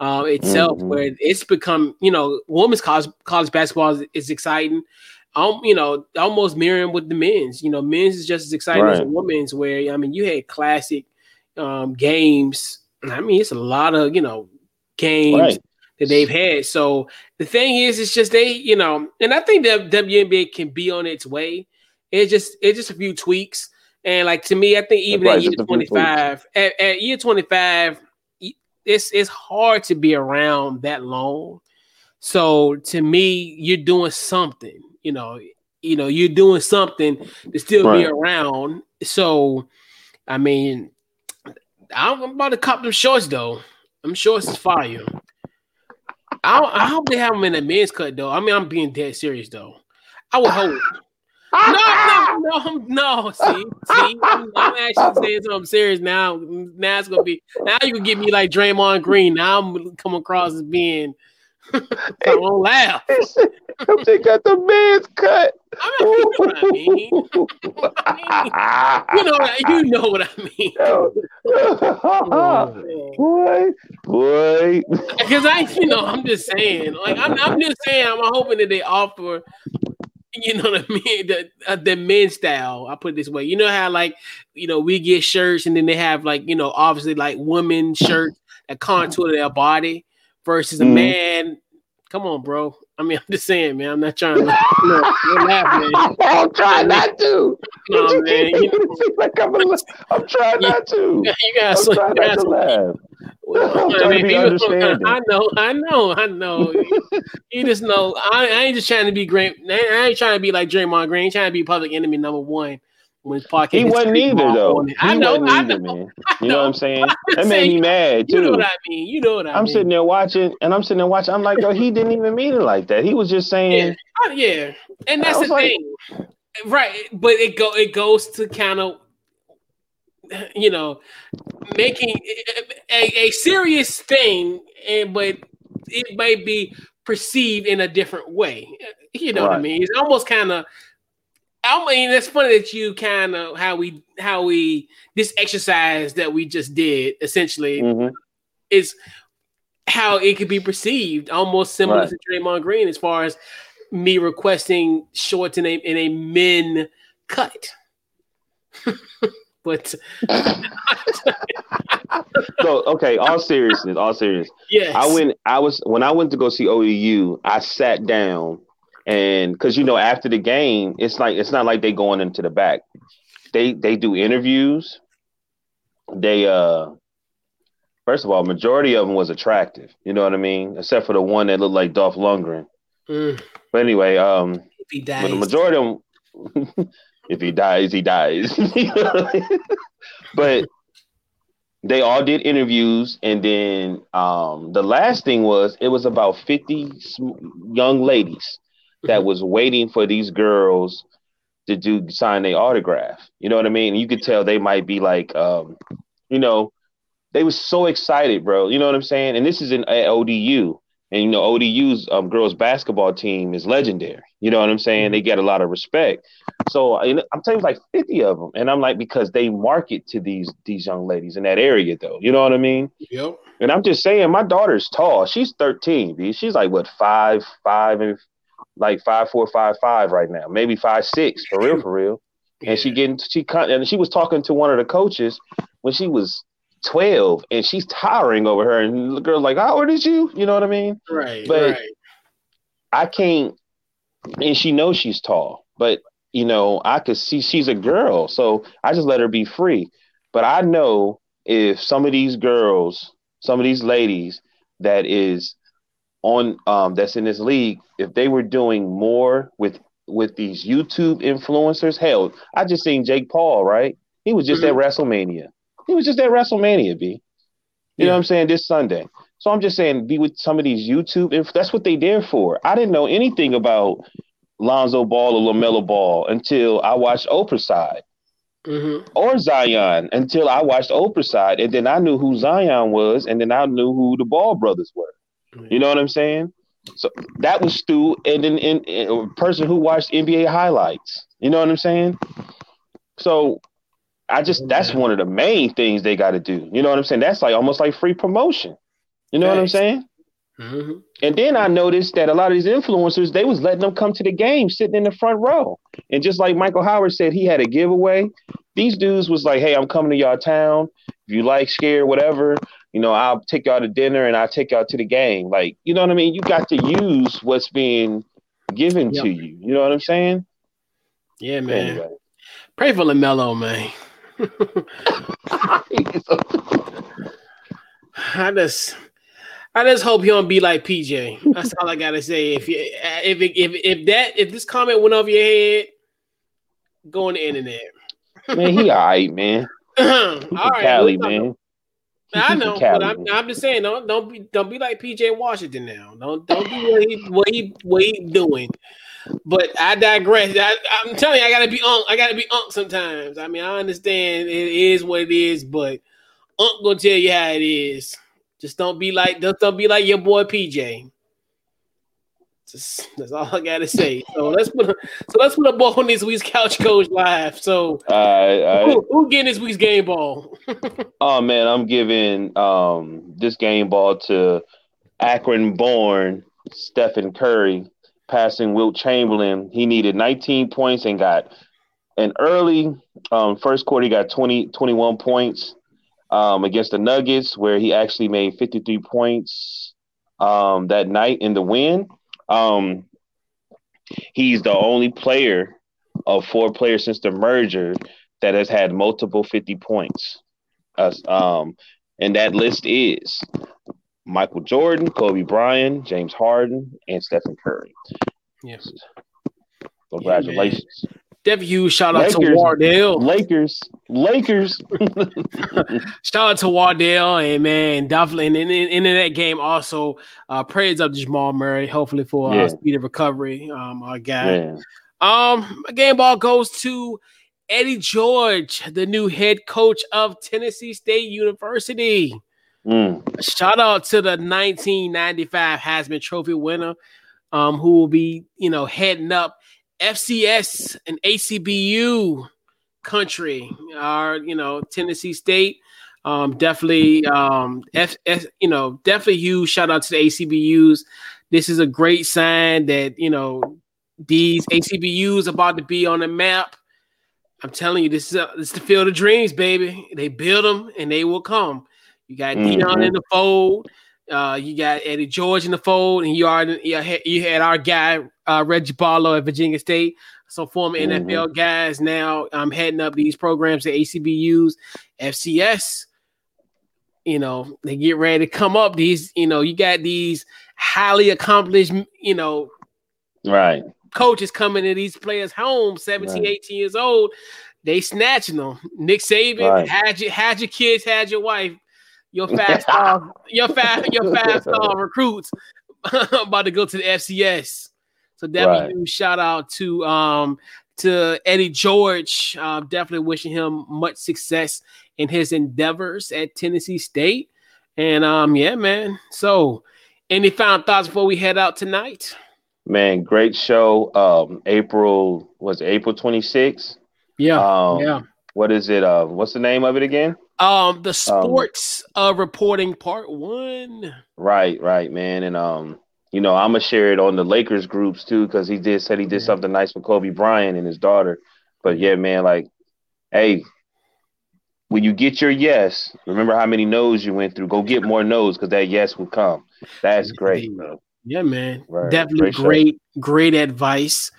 uh, itself mm-hmm. where it's become you know women's college college basketball is, is exciting um, you know, almost mirroring with the men's. You know, men's is just as exciting right. as women's. Where I mean, you had classic um, games. I mean, it's a lot of you know games right that they've had. So the thing is, it's just they, you know, and I think that WNBA can be on its way. It's just it's just a few tweaks. And like to me, I think even at year 25, at, at year 25, it's it's hard to be around that long. So to me, you're doing something, you know, you know, you're doing something to still right. be around. So I mean, I'm about to cop them shorts though. I'm sure it's fire. I, I hope they have him in a men's cut though. I mean, I'm being dead serious though. I would hope. no, no, no, no. See, see, I'm, I'm actually saying something serious now. Now it's gonna be. Now you can get me like Draymond Green. Now I'm come across as being. I won't laugh. they got the man's cut. I mean, you know what I mean. you know, what, you know what I mean. boy, boy. Because I, you know, I'm just saying. Like, I'm, I'm just saying. I'm hoping that they offer. You know what I mean? The uh, the men's style. I put it this way. You know how like you know we get shirts and then they have like you know obviously like women shirts that contour their body versus a mm. man. Come on, bro. I mean, I'm just saying, man. I'm not trying to. You know, laugh, man. I'm trying not to. No, man. You know, like I'm, a, I'm trying not to. You got I'm trying not to laugh. Well, I, mean, people, I know, I know, I know. you just know. I, I, ain't just trying to be great. I ain't trying to be like Draymond Green. I ain't trying to be public enemy number one when his pocket. He wasn't either though. I know, I know, man. You know what I'm saying? That made me mad too. You know what I mean? You know what I mean? I'm sitting there watching, and I'm sitting there watching. I'm like, yo, he didn't even mean it like that. He was just saying, yeah, yeah. and that's the like, thing, right? But it go it goes to kind of. You know, making a, a serious thing, and but it may be perceived in a different way. You know right. what I mean? It's almost kind of I mean, it's funny that you kind of how we how we this exercise that we just did essentially mm-hmm. is how it could be perceived, almost similar right. to Draymond Green as far as me requesting shorts in a in a men cut. but so okay, all seriousness, all serious. Yes. I went I was when I went to go see ODU, I sat down and because you know after the game it's like it's not like they going into the back. They they do interviews. They uh first of all majority of them was attractive. You know what i mean? Except for the one that looked like dolph lundgren. Mm. but anyway um if he dies. the majority of them if he dies he dies. But they all did interviews. And then um the last thing was it was about 50 young ladies that was waiting for these girls to do sign their autograph. You know what I mean? You could tell they might be like, um, you know, they was so excited, bro. You know what I'm saying? And this is an ODU. And you know, ODU's um, girls basketball team is legendary. You know what I'm saying? They get a lot of respect. So I'm telling you, like 50 of them, and I'm like because they market to these these young ladies in that area, though. You know what I mean? Yep. And I'm just saying, my daughter's tall. She's 13. B. She's like what five, five, and like five, four, five, five right now, maybe five, six for real, for real. And she getting she and she was talking to one of the coaches when she was 12 and she's towering over her and the girl's like how old is you? You know what i mean? Right but right. i can't and she knows she's tall but you know i could see she's a girl so i just let her be free. But i know if some of these girls some of these ladies that is on um that's in this league if they were doing more with with these youtube influencers hell i just seen jake paul right he was just mm-hmm. at wrestlemania he was just at WrestleMania, B. You yeah. know what I'm saying? This Sunday. So I'm just saying, be with some of these YouTube. If that's what they there for. I didn't know anything about Lonzo Ball or LaMelo Ball until I watched Oprah side. Mm-hmm. Or Zion until I watched Oprah side, and then I knew who Zion was, and then I knew who the Ball brothers were. You know what I'm saying? So that was Stu, and then in, a person who watched NBA highlights. You know what I'm saying? So I just that's one of the main things they got to do. You know what I'm saying? That's like almost like free promotion. You know what I'm saying? Mm-hmm. And then I noticed that a lot of these influencers they was letting them come to the game sitting in the front row. And just like Michael Howard said, he had a giveaway. These dudes was like, "Hey, I'm coming to y'all town. If you like scare, whatever, you know, I'll take y'all to dinner and I'll take y'all to the game. Like, you know what I mean? You got to use what's being given yep. to you. You know what I'm saying? Yeah, man. Anyway. Pray for LaMelo, man. I just, I just hope he don't be like PJ. That's all I gotta say. If you, if if if that if this comment went over your head, go on the internet. man, he all right, man. all right, Cali, man. I know, but I'm, I'm, just saying, don't don't be don't be like PJ Washington now. Don't don't do what he what he what he doing. But I digress. I, am telling you, I gotta be unk. I gotta be unk sometimes. I mean, I understand it is what it is, but unk gonna tell you how it is. Just don't be like just don't be like your boy PJ. Just, that's all I gotta say. So let's put a, so let's put a ball on this week's couch coach live. So uh, who, who getting this week's game ball? oh man, I'm giving um this game ball to Akron born Stephen Curry passing Wilt Chamberlain. He needed 19 points and got an early um, first quarter. He got 20, 21 points um, against the Nuggets, where he actually made 53 points um, that night in the win. Um, he's the only player of four players since the merger that has had multiple 50 points. Uh, um, and that list is Michael Jordan, Kobe Bryant, James Harden, and Stephen Curry. Yes. Congratulations. Yeah, Huge shout out Lakers, to Wardell. Lakers. Lakers. shout out to Wardell and man, definitely in, in, in that game also. Uh praise up to Jamal Murray, hopefully for uh, yeah. uh, speed of recovery. Um our guy. Yeah. Um game ball goes to Eddie George, the new head coach of Tennessee State University. Mm. Shout out to the 1995 Heisman Trophy winner, um, who will be, you know, heading up FCS and HBCU country. Our, you know, Tennessee State. Um, definitely, um, F, F, you know, definitely huge shout out to the HBCUs. This is a great sign that you know these HBCUs about to be on the map. I'm telling you, this is a, this is the field of dreams, baby. They build them and they will come. You got mm-hmm. Deion in the fold. Uh, you got Eddie George in the fold, and you are you had, our guy uh, Reggie Barlow at Virginia State. So former mm-hmm. NFL guys now I'm um, heading up these programs at HBCUs, FCS. You know they get ready to come up. These you know you got these highly accomplished you know right coaches coming to these players' home, 17, right. 18 years old. They snatching them. Nick Saban right. had your had your kids, had your wife your fast star, your fast, your fast star recruits about to go to the FCS. So definitely right. shout out to um to Eddie George. Uh, definitely wishing him much success in his endeavors at Tennessee State. And um, yeah, man. So, any final thoughts before we head out tonight? Man, great show. Um, April was it April 26th. Yeah. Um, yeah. What is it? Uh, what's the name of it again? Um, the um, sports um, uh, reporting part one. Right, right, man, and um, you know, I'm gonna share it on the Lakers groups too because he did said he did something nice for Kobe Bryant and his daughter. But yeah, man, like, hey, when you get your yes, remember how many no's you went through. Go get more no's because that yes will come. That's great, bro. Yeah, man. Right. Definitely great, great, great, advice.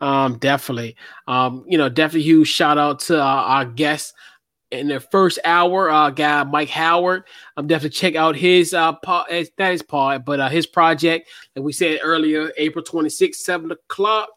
Um, definitely. Um, you know, definitely huge shout out to uh, our guest in the first hour, uh, guy Mike Howard. I'm definitely check out his uh, part, eh, that is part, but uh, his project, like we said earlier, April 26th, seven o'clock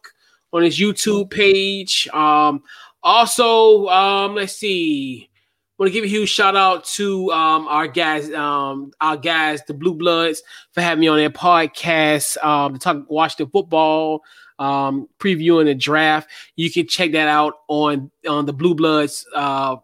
on his YouTube page. Um, also, um, let's see. Want to give a huge shout out to um, our guys, um, our guys, the Blue Bloods, for having me on their podcast um, to talk Washington football, um, previewing the draft. You can check that out on on the Blue Bloods uh,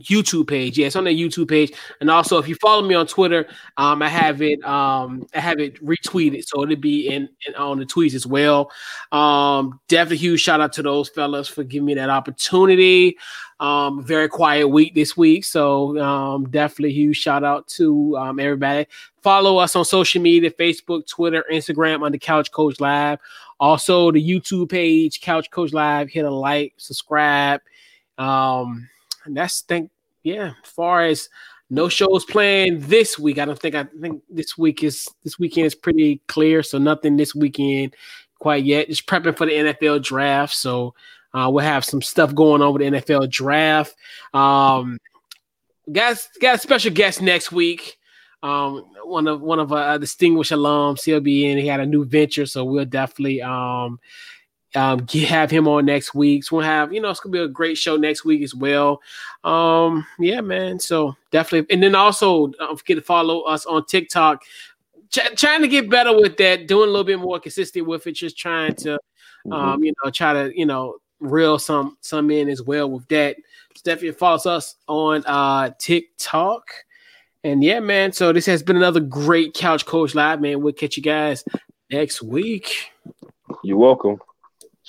YouTube page. Yes, on the YouTube page. And also, if you follow me on Twitter, um, I have it. Um, I have it retweeted, so it'll be in, in on the tweets as well. Um, definitely huge shout out to those fellas for giving me that opportunity. Um, very quiet week this week, so um, definitely huge shout out to um, everybody. Follow us on social media: Facebook, Twitter, Instagram under Couch Coach Live. Also, the YouTube page, Couch Coach Live. Hit a like, subscribe. Um, and that's think yeah. Far as no shows playing this week, I don't think I think this week is this weekend is pretty clear. So nothing this weekend quite yet. Just prepping for the NFL draft. So uh, we'll have some stuff going on with the NFL draft. Um, got got a special guest next week. Um, one of one of our distinguished alums. He'll be in. He had a new venture, so we'll definitely um um, have him on next week. So we'll have, you know, it's gonna be a great show next week as well. Um, yeah, man. So definitely, and then also don't forget to follow us on TikTok. Ch- trying to get better with that, doing a little bit more consistent with it. Just trying to, mm-hmm. um, you know, try to, you know, reel some some in as well with that. So definitely follow us on uh TikTok. And yeah, man. So this has been another great Couch Coach Live, man. We'll catch you guys next week. You're welcome.